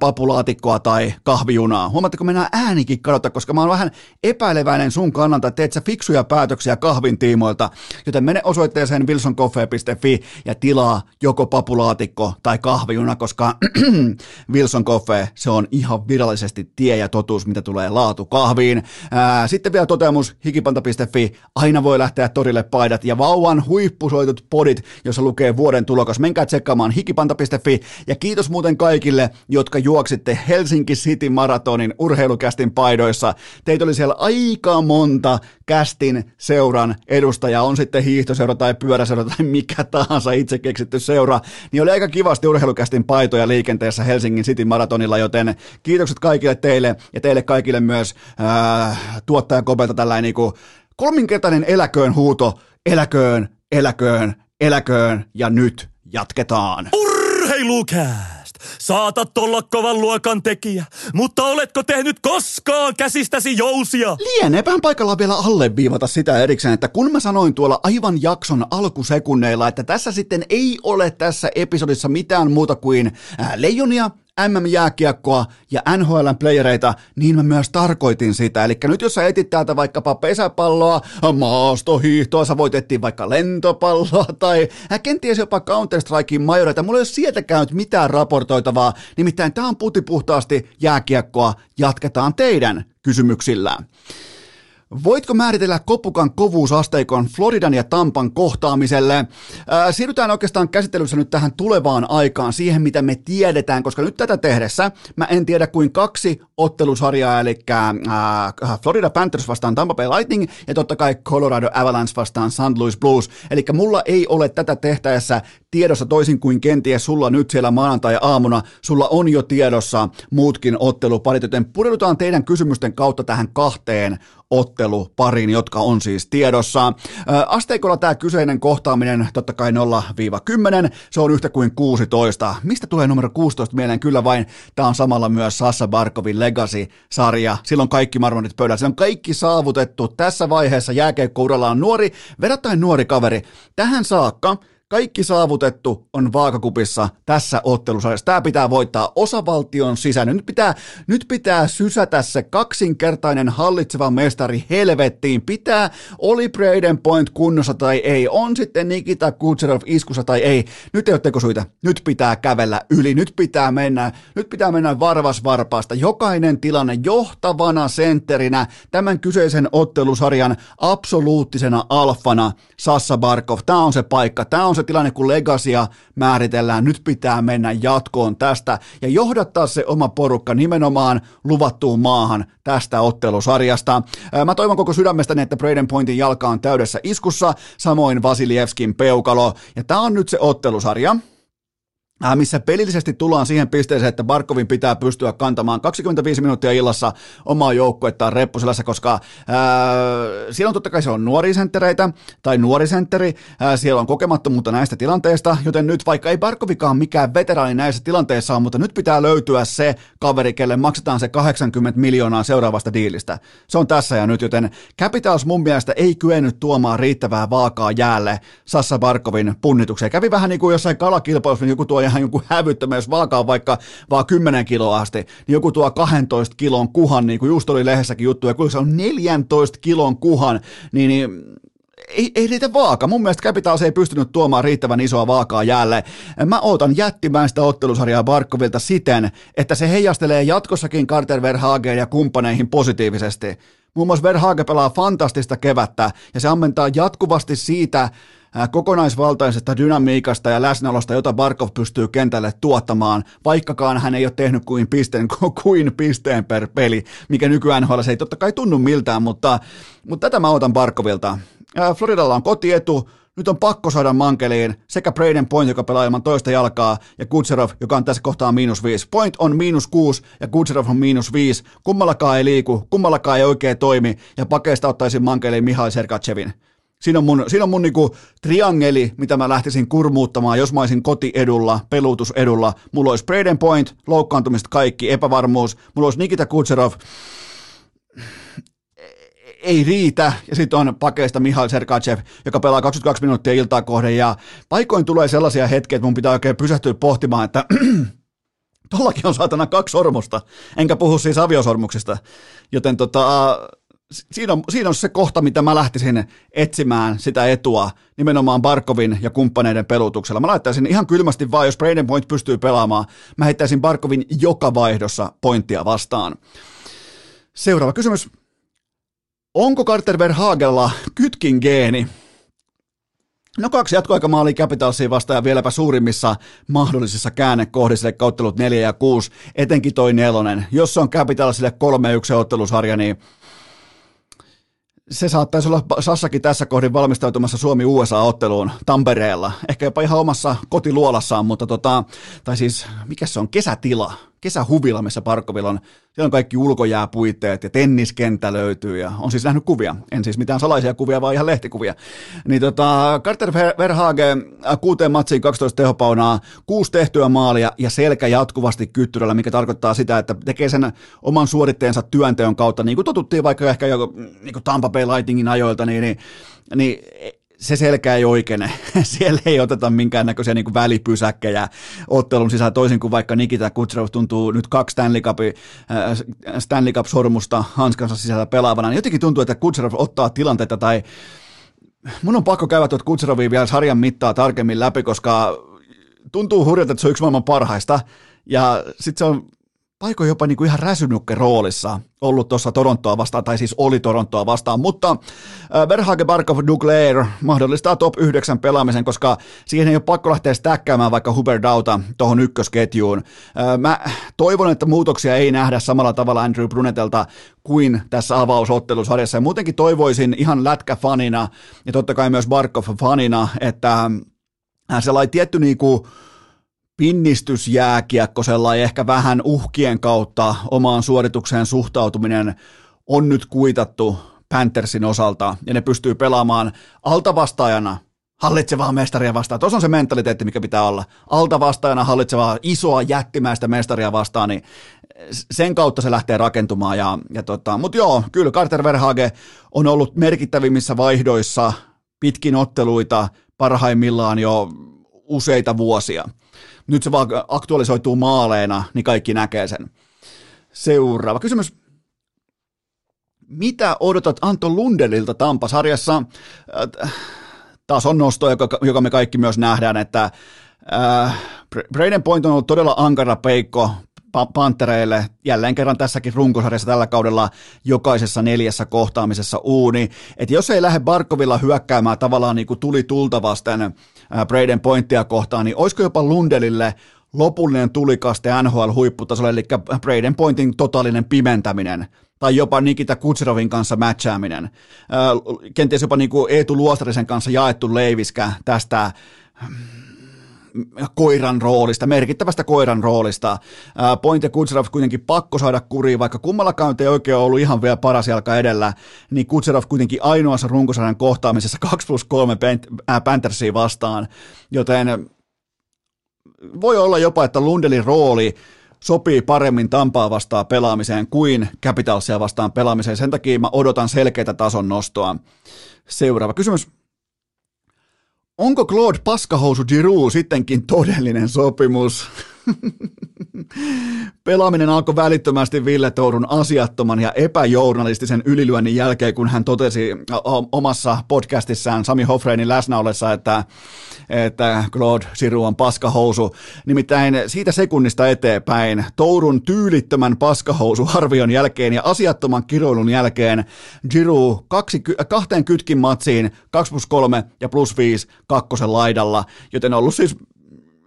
papulaatikkoa tai kahvijunaa. Huomaatteko, mennään äänikin kadota, koska mä oon vähän epäileväinen sun kannalta, että teet sä fiksuja päätöksiä kahvin tiimoilta, joten mene osoitteeseen wilsoncoffee.fi ja tilaa joko papulaatikko tai kahvijuna, koska Wilson Coffee, se on ihan virallisesti tie ja totuus, mitä tulee laatu kahviin. sitten vielä toteamus hikipanta.fi, aina voi lähteä torille paidat ja vauvan huippusoitut podit, jossa lukee vuoden tulokas. Menkää tsekkaamaan hikipanta.fi ja kiitos muuten kaikille, jotka juoksitte Helsinki City Maratonin urheilukästin paidoissa. Teitä oli siellä aika monta kästin seuran edustajaa, on sitten hiihtoseura tai pyöräseura tai mikä tahansa itse keksitty seura, niin oli aika kivasti urheilukästin paitoja liikenteessä Helsingin City Maratonilla, joten kiitokset kaikille teille ja teille kaikille myös äh, tuottaja Kobelta tällainen niin kolminkertainen eläköön huuto, eläköön, eläköön, eläköön ja nyt jatketaan. Urheilukääst! Saatat olla kovan luokan tekijä, mutta oletko tehnyt koskaan käsistäsi jousia? Lieneepähän paikalla vielä alleviivata sitä erikseen, että kun mä sanoin tuolla aivan jakson alkusekunneilla, että tässä sitten ei ole tässä episodissa mitään muuta kuin leijonia, MM-jääkiekkoa ja NHLn playereita, niin mä myös tarkoitin sitä. Eli nyt jos sä etit täältä vaikkapa pesäpalloa, maastohiihtoa, sä voit etsiä vaikka lentopalloa tai kenties jopa Counter-Strikein majoreita. Mulla ei ole sieltä käynyt mitään raportoitavaa, nimittäin tää on putipuhtaasti jääkiekkoa. Jatketaan teidän kysymyksillä. Voitko määritellä kopukan kovuusasteikon Floridan ja Tampan kohtaamiselle? Ää, siirrytään oikeastaan käsittelyssä nyt tähän tulevaan aikaan, siihen mitä me tiedetään, koska nyt tätä tehdessä mä en tiedä kuin kaksi ottelusarjaa, eli ää, Florida Panthers vastaan Tampa Bay Lightning ja totta kai Colorado Avalanche vastaan St. Louis Blues. Eli mulla ei ole tätä tehtäessä tiedossa toisin kuin kenties sulla nyt siellä maanantai-aamuna, sulla on jo tiedossa muutkin otteluparit, joten pureudutaan teidän kysymysten kautta tähän kahteen ottelupariin, jotka on siis tiedossa. Asteikolla tämä kyseinen kohtaaminen, totta kai 0-10, se on yhtä kuin 16. Mistä tulee numero 16 mieleen? Kyllä vain, tämä on samalla myös Sassa Barkovin Legacy-sarja. Silloin kaikki marmonit pöydällä, se on kaikki saavutettu. Tässä vaiheessa jääkeikkouralla on nuori, verrattain nuori kaveri. Tähän saakka kaikki saavutettu on vaakakupissa tässä ottelusarjassa. Tämä pitää voittaa osavaltion sisään. Nyt pitää, nyt pitää sysätä se kaksinkertainen hallitseva mestari helvettiin. Pitää oli Braden Point kunnossa tai ei. On sitten Nikita Kutserov iskussa tai ei. Nyt ei ole tekosuita. Nyt pitää kävellä yli. Nyt pitää mennä, nyt pitää mennä varvas varpaasta. Jokainen tilanne johtavana sentterinä tämän kyseisen ottelusarjan absoluuttisena alfana Sassa Barkov. Tämä on se paikka. Tämä on se tilanne, kun legasia määritellään, nyt pitää mennä jatkoon tästä ja johdattaa se oma porukka nimenomaan luvattuun maahan tästä ottelusarjasta. Mä toivon koko sydämestäni, että Braden Pointin jalka on täydessä iskussa, samoin Vasilievskin peukalo. Ja tämä on nyt se ottelusarja, missä pelillisesti tullaan siihen pisteeseen, että Barkovin pitää pystyä kantamaan 25 minuuttia illassa omaa joukkuettaan reppuselässä, koska ää, äh, siellä on totta kai siellä on nuorisenttereitä tai nuorisentteri, ää, äh, siellä on kokemattomuutta näistä tilanteista, joten nyt vaikka ei Barkovikaan mikään veteraani näissä tilanteissa on, mutta nyt pitää löytyä se kaveri, kelle maksetaan se 80 miljoonaa seuraavasta diilistä. Se on tässä ja nyt, joten Capitals mun mielestä ei kyennyt tuomaan riittävää vaakaa jäälle Sassa Barkovin punnitukseen. Kävi vähän niin kuin jossain kalakilpailussa, niin joku tuo ihan joku hävyttömä, jos vaakaa vaikka vaan 10 kiloa asti, niin joku tuo 12 kilon kuhan, niin kuin just oli lehdessäkin juttu, ja kun se on 14 kilon kuhan, niin, niin ei, ei riitä vaaka. Mun mielestä Capitals ei pystynyt tuomaan riittävän isoa vaakaa jäälle. Mä ootan jättimäistä ottelusarjaa Barkovilta siten, että se heijastelee jatkossakin Carter Verhageen ja kumppaneihin positiivisesti. Muun muassa Verhage pelaa fantastista kevättä ja se ammentaa jatkuvasti siitä kokonaisvaltaisesta dynamiikasta ja läsnäolosta, jota Barkov pystyy kentälle tuottamaan, vaikkakaan hän ei ole tehnyt kuin pisteen, kuin pisteen per peli, mikä nykyään NHL ei totta kai tunnu miltään, mutta, mutta tätä mä otan Barkovilta. Floridalla on kotietu, nyt on pakko saada mankeliin sekä Braden Point, joka pelaa ilman toista jalkaa, ja Kutserov, joka on tässä kohtaa miinus viisi. Point on miinus kuusi ja Kutserov on miinus viisi. Kummallakaan ei liiku, kummallakaan ei oikein toimi, ja pakeista ottaisin mankeliin Mihail Sergachevin. Siinä on mun, siinä on mun niinku triangeli, mitä mä lähtisin kurmuuttamaan, jos mä olisin kotiedulla, peluutusedulla. Mulla olisi Braden Point, loukkaantumista kaikki, epävarmuus. Mulla olisi Nikita Kutserov, ei riitä, ja sitten on pakeista Mihail Sergachev, joka pelaa 22 minuuttia iltaa kohden, ja paikoin tulee sellaisia hetkiä, että mun pitää oikein pysähtyä pohtimaan, että tollakin on saatana kaksi sormusta, enkä puhu siis aviosormuksista, joten tota, siinä on, siinä on se kohta, mitä mä lähtisin etsimään sitä etua nimenomaan Barkovin ja kumppaneiden pelutuksella. Mä laittaisin ihan kylmästi vaan, jos Braden Point pystyy pelaamaan, mä heittäisin Barkovin joka vaihdossa pointtia vastaan. Seuraava kysymys. Onko Carter Verhagella kytkin geeni? No kaksi jatkoaikamaalia Capitalsiin vastaan ja vieläpä suurimmissa mahdollisissa käännekohdissa, eli ottelut 4 ja 6, etenkin toi nelonen. Jos on Capitalsille 3-1 ottelusarja, niin se saattaisi olla Sassakin tässä kohdin valmistautumassa Suomi-USA-otteluun Tampereella. Ehkä jopa ihan omassa kotiluolassaan, mutta tota, tai siis mikä se on, kesätila kesähuvila, missä Parkkovilla on, siellä on kaikki ulkojääpuitteet ja tenniskenttä löytyy ja on siis nähnyt kuvia, en siis mitään salaisia kuvia, vaan ihan lehtikuvia. Niin tota, Carter Verhage äh, kuuteen matsiin 12 tehopaunaa, kuusi tehtyä maalia ja selkä jatkuvasti kyttyrällä, mikä tarkoittaa sitä, että tekee sen oman suoritteensa työnteon kautta, niin kuin totuttiin vaikka ehkä jo niin kuin Tampa Bay Lightningin ajoilta, niin, niin, niin se selkä ei oikene. Siellä ei oteta minkäännäköisiä niin välipysäkkejä ottelun sisään, toisin kuin vaikka Nikita Kutserov tuntuu nyt kaksi Stanley, Cup, äh, Stanley Cup-sormusta hanskansa sisällä pelaavana. Niin jotenkin tuntuu, että Kutserov ottaa tilanteita tai mun on pakko käydä tuot Kutserovia vielä sarjan mittaa tarkemmin läpi, koska tuntuu hurjalta, että se on yksi maailman parhaista. Ja sitten se on paikoin jopa niin kuin ihan räsynukke roolissa ollut tuossa Torontoa vastaan, tai siis oli Torontoa vastaan, mutta äh, Verhage Barkov Duglair mahdollistaa top 9 pelaamisen, koska siihen ei ole pakko lähteä stäkkäämään vaikka Huber Dauta tuohon ykkösketjuun. Äh, mä toivon, että muutoksia ei nähdä samalla tavalla Andrew Brunetelta kuin tässä avausottelusarjassa, ja muutenkin toivoisin ihan lätkäfanina, ja totta kai myös Barkov-fanina, että sellainen tietty niinku pinnistysjääkiekko, sellainen ehkä vähän uhkien kautta omaan suoritukseen suhtautuminen on nyt kuitattu Panthersin osalta, ja ne pystyy pelaamaan altavastaajana hallitsevaa mestaria vastaan. Tuossa on se mentaliteetti, mikä pitää olla. Altavastaajana hallitsevaa isoa jättimäistä mestaria vastaan, niin sen kautta se lähtee rakentumaan. Ja, ja tota, Mutta joo, kyllä Carter Verhage on ollut merkittävimmissä vaihdoissa pitkin otteluita parhaimmillaan jo useita vuosia. Nyt se vaan aktualisoituu maaleena, niin kaikki näkee sen. Seuraava kysymys. Mitä odotat Anto Lundelilta Tampasarjassa? Äh, tason nosto, joka, joka me kaikki myös nähdään, että äh, Braden Point on ollut todella ankara peikko Pantereille jälleen kerran tässäkin runkosarjassa tällä kaudella jokaisessa neljässä kohtaamisessa uuni. Että jos ei lähde Barkovilla hyökkäämään tavallaan niin kuin tuli tulta vasten Braden Pointtia kohtaan, niin olisiko jopa Lundelille lopullinen tulikaste NHL-huipputasolle, eli Braden Pointin totaalinen pimentäminen tai jopa Nikita Kutserovin kanssa matchaaminen. Kenties jopa niin kuin Eetu Luostarisen kanssa jaettu leiviskä tästä koiran roolista, merkittävästä koiran roolista. Point ja Kutserov kuitenkin pakko saada kuriin, vaikka kummallakaan ei oikein ollut ihan vielä paras jalka edellä, niin Kutserov kuitenkin ainoassa runkosarjan kohtaamisessa 2 plus 3 Panthersia vastaan, joten voi olla jopa, että Lundelin rooli sopii paremmin Tampaa vastaan pelaamiseen kuin Capitalsia vastaan pelaamiseen. Sen takia mä odotan selkeitä tason nostoa. Seuraava kysymys. Onko Claude Paskahousu Giroux sittenkin todellinen sopimus? Pelaaminen alkoi välittömästi Ville Tourun asiattoman ja epäjournalistisen ylilyönnin jälkeen, kun hän totesi omassa podcastissaan Sami Hofreinin läsnä ollessa, että, että Claude Giroux on paskahousu. Nimittäin siitä sekunnista eteenpäin Tourun tyylittömän paskahousu-arvion jälkeen ja asiattoman kiroilun jälkeen Giroux kaksi, kahteen kytkin matsiin 2 plus 3 ja plus 5 kakkosen laidalla, joten on ollut siis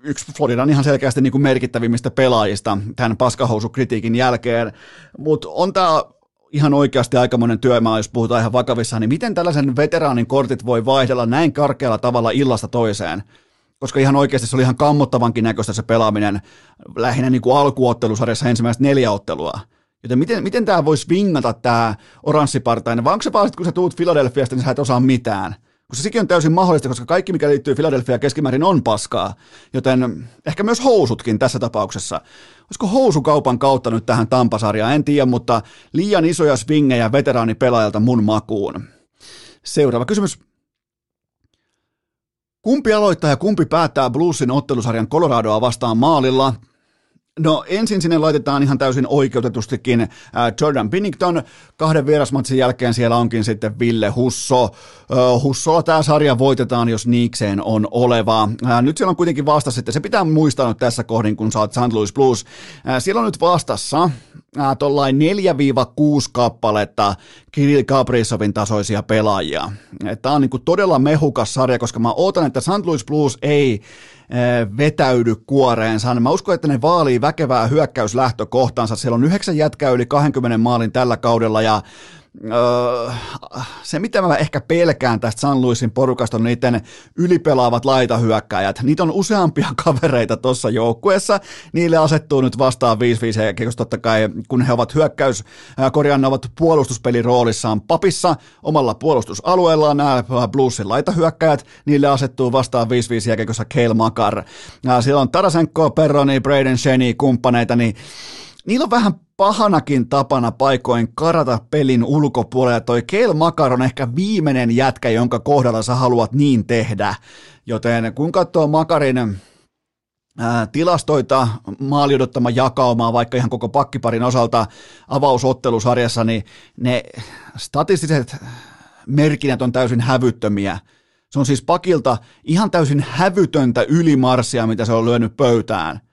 yksi Floridan ihan selkeästi niin kuin merkittävimmistä pelaajista tämän paskahousukritiikin jälkeen, mutta on tämä ihan oikeasti aikamoinen työmaa, jos puhutaan ihan vakavissaan, niin miten tällaisen veteraanin kortit voi vaihdella näin karkealla tavalla illasta toiseen? Koska ihan oikeasti se oli ihan kammottavankin näköistä se pelaaminen lähinnä niin kuin alkuottelusarjassa ensimmäistä neljä ottelua. Joten miten, miten tämä voisi vingata tämä oranssipartainen, vai onko se vaan, kun sä tuut Philadelphiasta, niin sä et osaa mitään? Se sekin on täysin mahdollista, koska kaikki, mikä liittyy Philadelphia keskimäärin on paskaa, joten ehkä myös housutkin tässä tapauksessa. Olisiko housukaupan kautta nyt tähän Tampasarjaan, en tiedä, mutta liian isoja swingejä veteraanipelaajalta mun makuun. Seuraava kysymys. Kumpi aloittaa ja kumpi päättää Bluesin ottelusarjan Coloradoa vastaan maalilla? No ensin sinne laitetaan ihan täysin oikeutetustikin äh, Jordan Binnington. Kahden vierasmatsin jälkeen siellä onkin sitten Ville Husso. Äh, Hussolla tämä sarja voitetaan, jos niikseen on oleva. Äh, nyt siellä on kuitenkin vastassa, että se pitää muistaa nyt tässä kohdin, kun saat St. Louis Blues. Siellä on nyt vastassa tuollain 4-6 kappaletta Kirill Kaprizovin tasoisia pelaajia. Tämä on niin kuin todella mehukas sarja, koska mä ootan, että St. Louis Blues ei vetäydy kuoreensa. Mä uskon, että ne vaalii väkevää hyökkäyslähtökohtaansa. Siellä on yhdeksän jätkää yli 20 maalin tällä kaudella ja Öö, se, mitä mä ehkä pelkään tästä San Luisin porukasta, on niiden ylipelaavat laitahyökkäjät. Niitä on useampia kavereita tuossa joukkueessa. Niille asettuu nyt vastaan 5-5 koska totta kai, kun he ovat hyökkäys, korjaan, ovat puolustuspelin roolissaan papissa omalla puolustusalueellaan, nämä Bluesin laitahyökkäjät, niille asettuu vastaan 5-5 jääkiekossa Kale Makar. Siellä on Tarasenko, Perroni, Braden Shenny, kumppaneita, niin niillä on vähän pahanakin tapana paikoin karata pelin ulkopuolelle. Toi Kel Makar on ehkä viimeinen jätkä, jonka kohdalla sä haluat niin tehdä. Joten kun katsoo Makarin tilastoita, maali odottama jakaumaa vaikka ihan koko pakkiparin osalta avausottelusarjassa, niin ne statistiset merkinnät on täysin hävyttömiä. Se on siis pakilta ihan täysin hävytöntä ylimarssia, mitä se on lyönyt pöytään –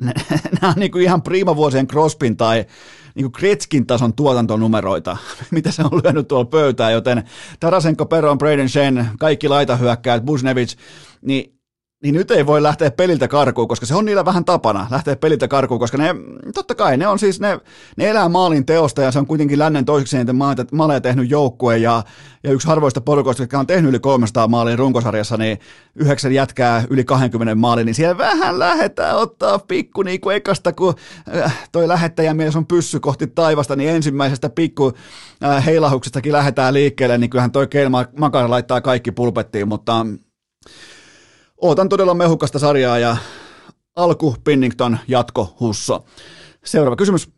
nämä on niin kuin ihan priimavuosien Crospin tai niin kuin Kretskin tason tuotantonumeroita, mitä se on lyönyt tuolla pöytään, joten Tarasenko, Peron, Braden Shen, kaikki laitahyökkäät, Busnevich, niin niin nyt ei voi lähteä peliltä karkuun, koska se on niillä vähän tapana lähteä peliltä karkuun, koska ne, totta kai ne on siis, ne, ne elää maalin teosta ja se on kuitenkin lännen toiseksi eniten maaleja tehnyt joukkue ja, ja yksi harvoista porukoista, jotka on tehnyt yli 300 maalin runkosarjassa, niin yhdeksän jätkää yli 20 maalin, niin siellä vähän lähetään ottaa pikku niin kuin ekasta, kun äh, toi lähettäjä mies on pyssy kohti taivasta, niin ensimmäisestä pikku äh, heilahuksestakin lähdetään liikkeelle, niin kyllähän toi Keil Makar laittaa kaikki pulpettiin, mutta Ootan todella mehukasta sarjaa ja alku Pinnington, jatko Husso. Seuraava kysymys.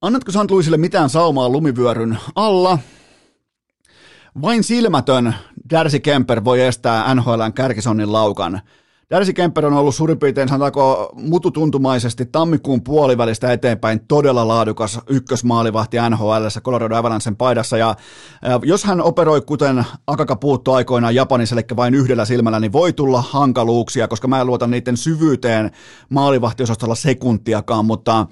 Annatko. Louisille mitään saumaa lumivyöryn alla? Vain silmätön Darcy Kemper voi estää NHLn kärkisonnin laukan. Darcy Kemper on ollut suurin piirtein, sanotaanko mututuntumaisesti tammikuun puolivälistä eteenpäin todella laadukas ykkösmaalivahti NHL Colorado Avalancen paidassa. Ja, jos hän operoi kuten Akaka puuttu aikoinaan Japanissa, eli vain yhdellä silmällä, niin voi tulla hankaluuksia, koska mä en luota niiden syvyyteen maalivahtiosastolla sekuntiakaan, mutta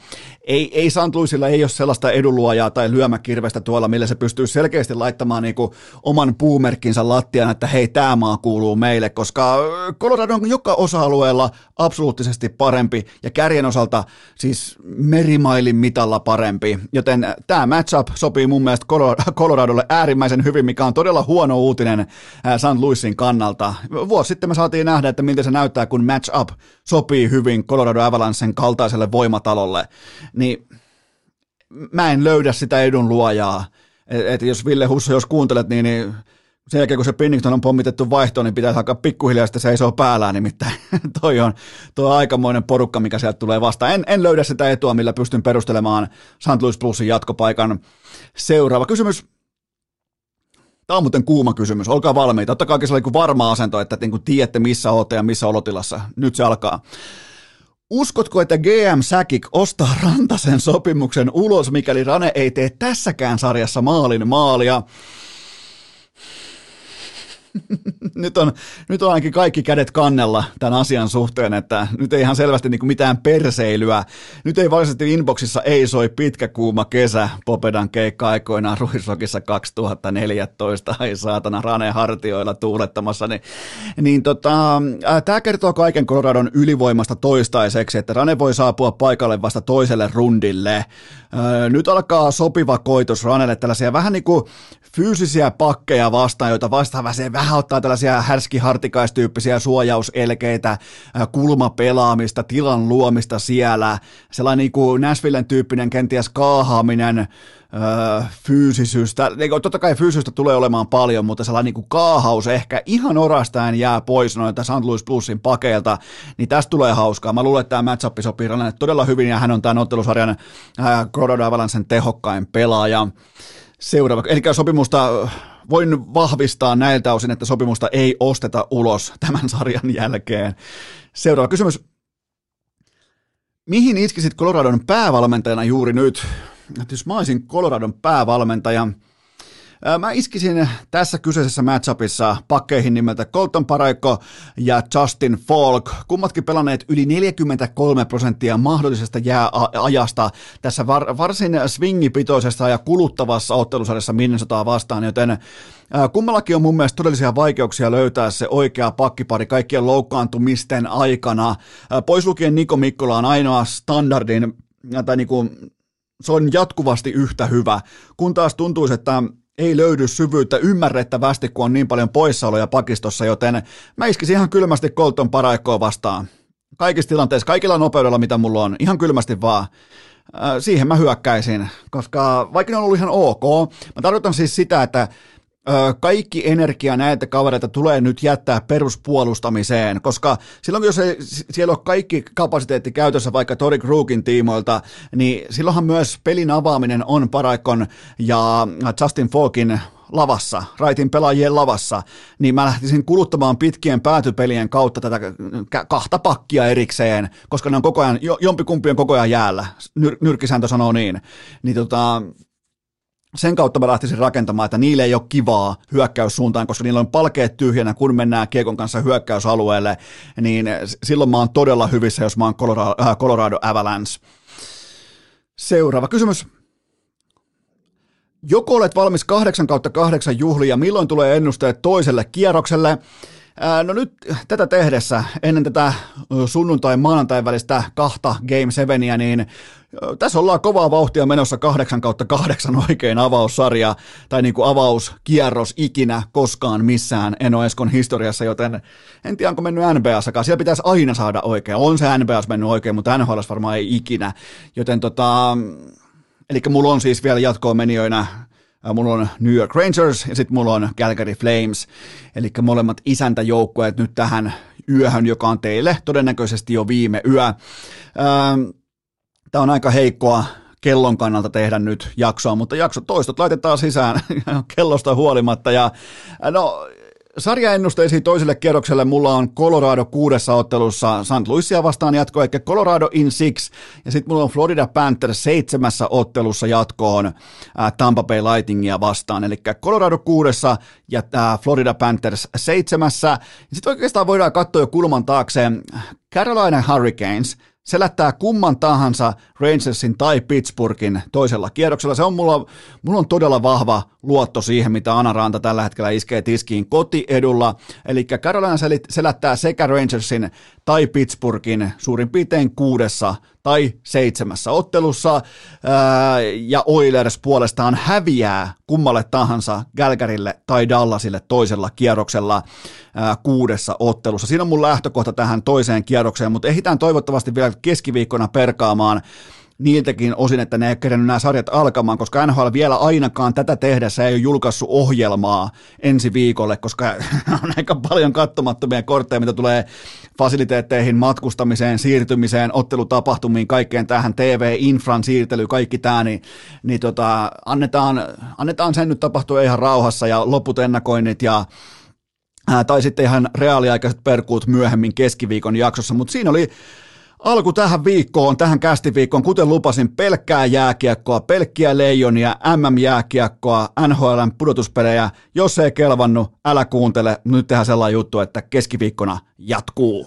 ei, ei St. Louisilla ei ole sellaista edunluojaa tai lyömäkirvestä tuolla, millä se pystyy selkeästi laittamaan niinku oman puumerkkinsä lattian, että hei, tämä maa kuuluu meille, koska Colorado on joka osa-alueella absoluuttisesti parempi ja kärjen osalta siis merimailin mitalla parempi, joten tämä matchup sopii mun mielestä Coloradolle äärimmäisen hyvin, mikä on todella huono uutinen St. Louisin kannalta. Vuosi sitten me saatiin nähdä, että miltä se näyttää, kun matchup sopii hyvin Colorado Avalancen kaltaiselle voimatalolle niin mä en löydä sitä edun luojaa. Et jos Ville Husso, jos kuuntelet, niin, niin sen jälkeen kun se Pinnington on pommitettu vaihtoon, niin pitäisi alkaa pikkuhiljaa sitten seisoo päällään, nimittäin toi on, on aikamoinen porukka, mikä sieltä tulee vastaan. En, en löydä sitä etua, millä pystyn perustelemaan St. Louis Plusin jatkopaikan. Seuraava kysymys. Tämä on muuten kuuma kysymys, olkaa valmiita. Ottakaa sellainen varma asento, että niin tiedätte missä olette ja missä olotilassa. Nyt se alkaa. Uskotko, että GM Säkik ostaa Rantasen sopimuksen ulos, mikäli Rane ei tee tässäkään sarjassa maalin maalia? nyt, on, nyt on ainakin kaikki kädet kannella tämän asian suhteen, että nyt ei ihan selvästi niin kuin mitään perseilyä. Nyt ei valitettavasti inboxissa ei soi pitkä kuuma kesä Popedan keikka aikoinaan Ruisrokissa 2014, ai saatana Rane hartioilla tuulettamassa, niin, niin tota, tämä kertoo kaiken Coloradon ylivoimasta toistaiseksi, että Rane voi saapua paikalle vasta toiselle rundille. Nyt alkaa sopiva koitus Ranelle tällaisia vähän niin kuin fyysisiä pakkeja vastaan, joita vastaan se vähän ottaa tällaisia härskihartikaistyyppisiä suojauselkeitä, kulmapelaamista, tilan luomista siellä, sellainen niin kuin Nashvillen tyyppinen kenties kaahaaminen, öö, fyysisystä, niin totta kai fyysistä tulee olemaan paljon, mutta sellainen niin kuin kaahaus ehkä ihan orastaen jää pois noilta St. Louis Plusin pakeilta, niin tästä tulee hauskaa. Mä luulen, että tämä matchup sopii todella hyvin ja hän on tämän ottelusarjan äh, Colorado Avalancen tehokkain pelaaja. Seuraava, eli sopimusta voin vahvistaa näiltä osin, että sopimusta ei osteta ulos tämän sarjan jälkeen. Seuraava kysymys. Mihin iskisit Coloradon päävalmentajana juuri nyt? Jos mä olisin Coloradon päävalmentaja, Mä iskisin tässä kyseisessä matchupissa pakkeihin nimeltä Colton Paraikko ja Justin Falk. Kummatkin pelanneet yli 43 prosenttia mahdollisesta jääajasta tässä var, varsin swingipitoisessa ja kuluttavassa ottelusarjassa Minnesotaa vastaan, joten Kummallakin on mun mielestä todellisia vaikeuksia löytää se oikea pakkipari kaikkien loukkaantumisten aikana. Pois lukien Niko Mikkola on ainoa standardin, tai niinku, se on jatkuvasti yhtä hyvä, kun taas tuntuisi, että ei löydy syvyyttä ymmärrettävästi, kun on niin paljon poissaoloja pakistossa, joten mä iskisin ihan kylmästi Colton Paraikkoa vastaan. Kaikissa tilanteissa, kaikilla nopeudella, mitä mulla on, ihan kylmästi vaan. Siihen mä hyökkäisin, koska vaikka ne on ollut ihan ok, mä tarkoitan siis sitä, että kaikki energia näitä kavereita tulee nyt jättää peruspuolustamiseen, koska silloin jos ei, siellä on kaikki kapasiteetti käytössä vaikka Tori Krugin tiimoilta, niin silloinhan myös pelin avaaminen on Paraikon ja Justin Falkin lavassa, raitin pelaajien lavassa, niin mä lähtisin kuluttamaan pitkien päätypelien kautta tätä kahta pakkia erikseen, koska ne on koko ajan, jompikumpi on koko ajan jäällä, Nyr- nyrkkisääntö sanoo niin, niin tota, sen kautta mä lähtisin rakentamaan, että niille ei ole kivaa hyökkäyssuuntaan, koska niillä on palkeet tyhjänä, kun mennään Kiekon kanssa hyökkäysalueelle, niin silloin mä oon todella hyvissä, jos mä oon Colorado, äh, Colorado Avalanche. Seuraava kysymys. Joko olet valmis 8 kautta 8 juhlia, milloin tulee ennusteet toiselle kierrokselle? No nyt tätä tehdessä, ennen tätä sunnuntai-maanantai välistä kahta Game 7, niin tässä ollaan kovaa vauhtia menossa 8 kautta 8 oikein avaussarja, tai niin kuin avauskierros ikinä koskaan missään Eno Eskon historiassa, joten en tiedä onko mennyt NBAssakaan, siellä pitäisi aina saada oikein, on se NBAs mennyt oikein, mutta NHL varmaan ei ikinä, joten tota, eli mulla on siis vielä jatkoon menijöinä Mulla on New York Rangers ja sitten mulla on Calgary Flames, eli molemmat isäntäjoukkueet nyt tähän yöhön, joka on teille todennäköisesti jo viime yö. Tämä on aika heikkoa kellon kannalta tehdä nyt jaksoa, mutta jakso toistot laitetaan sisään kellosta huolimatta. Ja, no, sarjaennusteisiin toiselle kierrokselle mulla on Colorado kuudessa ottelussa St. Louisia vastaan jatko, eli Colorado in six, ja sitten mulla on Florida Panthers seitsemässä ottelussa jatkoon Tampa Bay Lightningia vastaan, eli Colorado kuudessa ja Florida Panthers seitsemässä. Sitten oikeastaan voidaan katsoa jo kulman taakse Carolina Hurricanes – selättää kumman tahansa Rangersin tai Pittsburghin toisella kierroksella. Se on mulla, mulla on todella vahva luotto siihen, mitä Anaranta tällä hetkellä iskee tiskiin kotiedulla. Eli Carolina selättää sekä Rangersin tai Pittsburghin suurin piirtein kuudessa tai seitsemässä ottelussa, ja Oilers puolestaan häviää kummalle tahansa Gälkärille tai Dallasille toisella kierroksella kuudessa ottelussa. Siinä on mun lähtökohta tähän toiseen kierrokseen, mutta ehditään toivottavasti vielä keskiviikkona perkaamaan niiltäkin osin, että ne ei ole nämä sarjat alkamaan, koska NHL vielä ainakaan tätä tehdessä ei ole julkaissut ohjelmaa ensi viikolle, koska on aika paljon katsomattomia kortteja, mitä tulee fasiliteetteihin, matkustamiseen, siirtymiseen, ottelutapahtumiin, kaikkeen tähän TV-infran siirtely, kaikki tämä, niin, niin tota, annetaan, annetaan sen nyt tapahtua ihan rauhassa ja loput ennakoinnit ja tai sitten ihan reaaliaikaiset perkuut myöhemmin keskiviikon jaksossa, mutta siinä oli Alku tähän viikkoon, tähän kästiviikkoon, kuten lupasin, pelkkää jääkiekkoa, pelkkiä leijonia, MM-jääkiekkoa, NHLn pudotuspelejä. Jos ei kelvannut, älä kuuntele. Nyt tehdään sellainen juttu, että keskiviikkona jatkuu.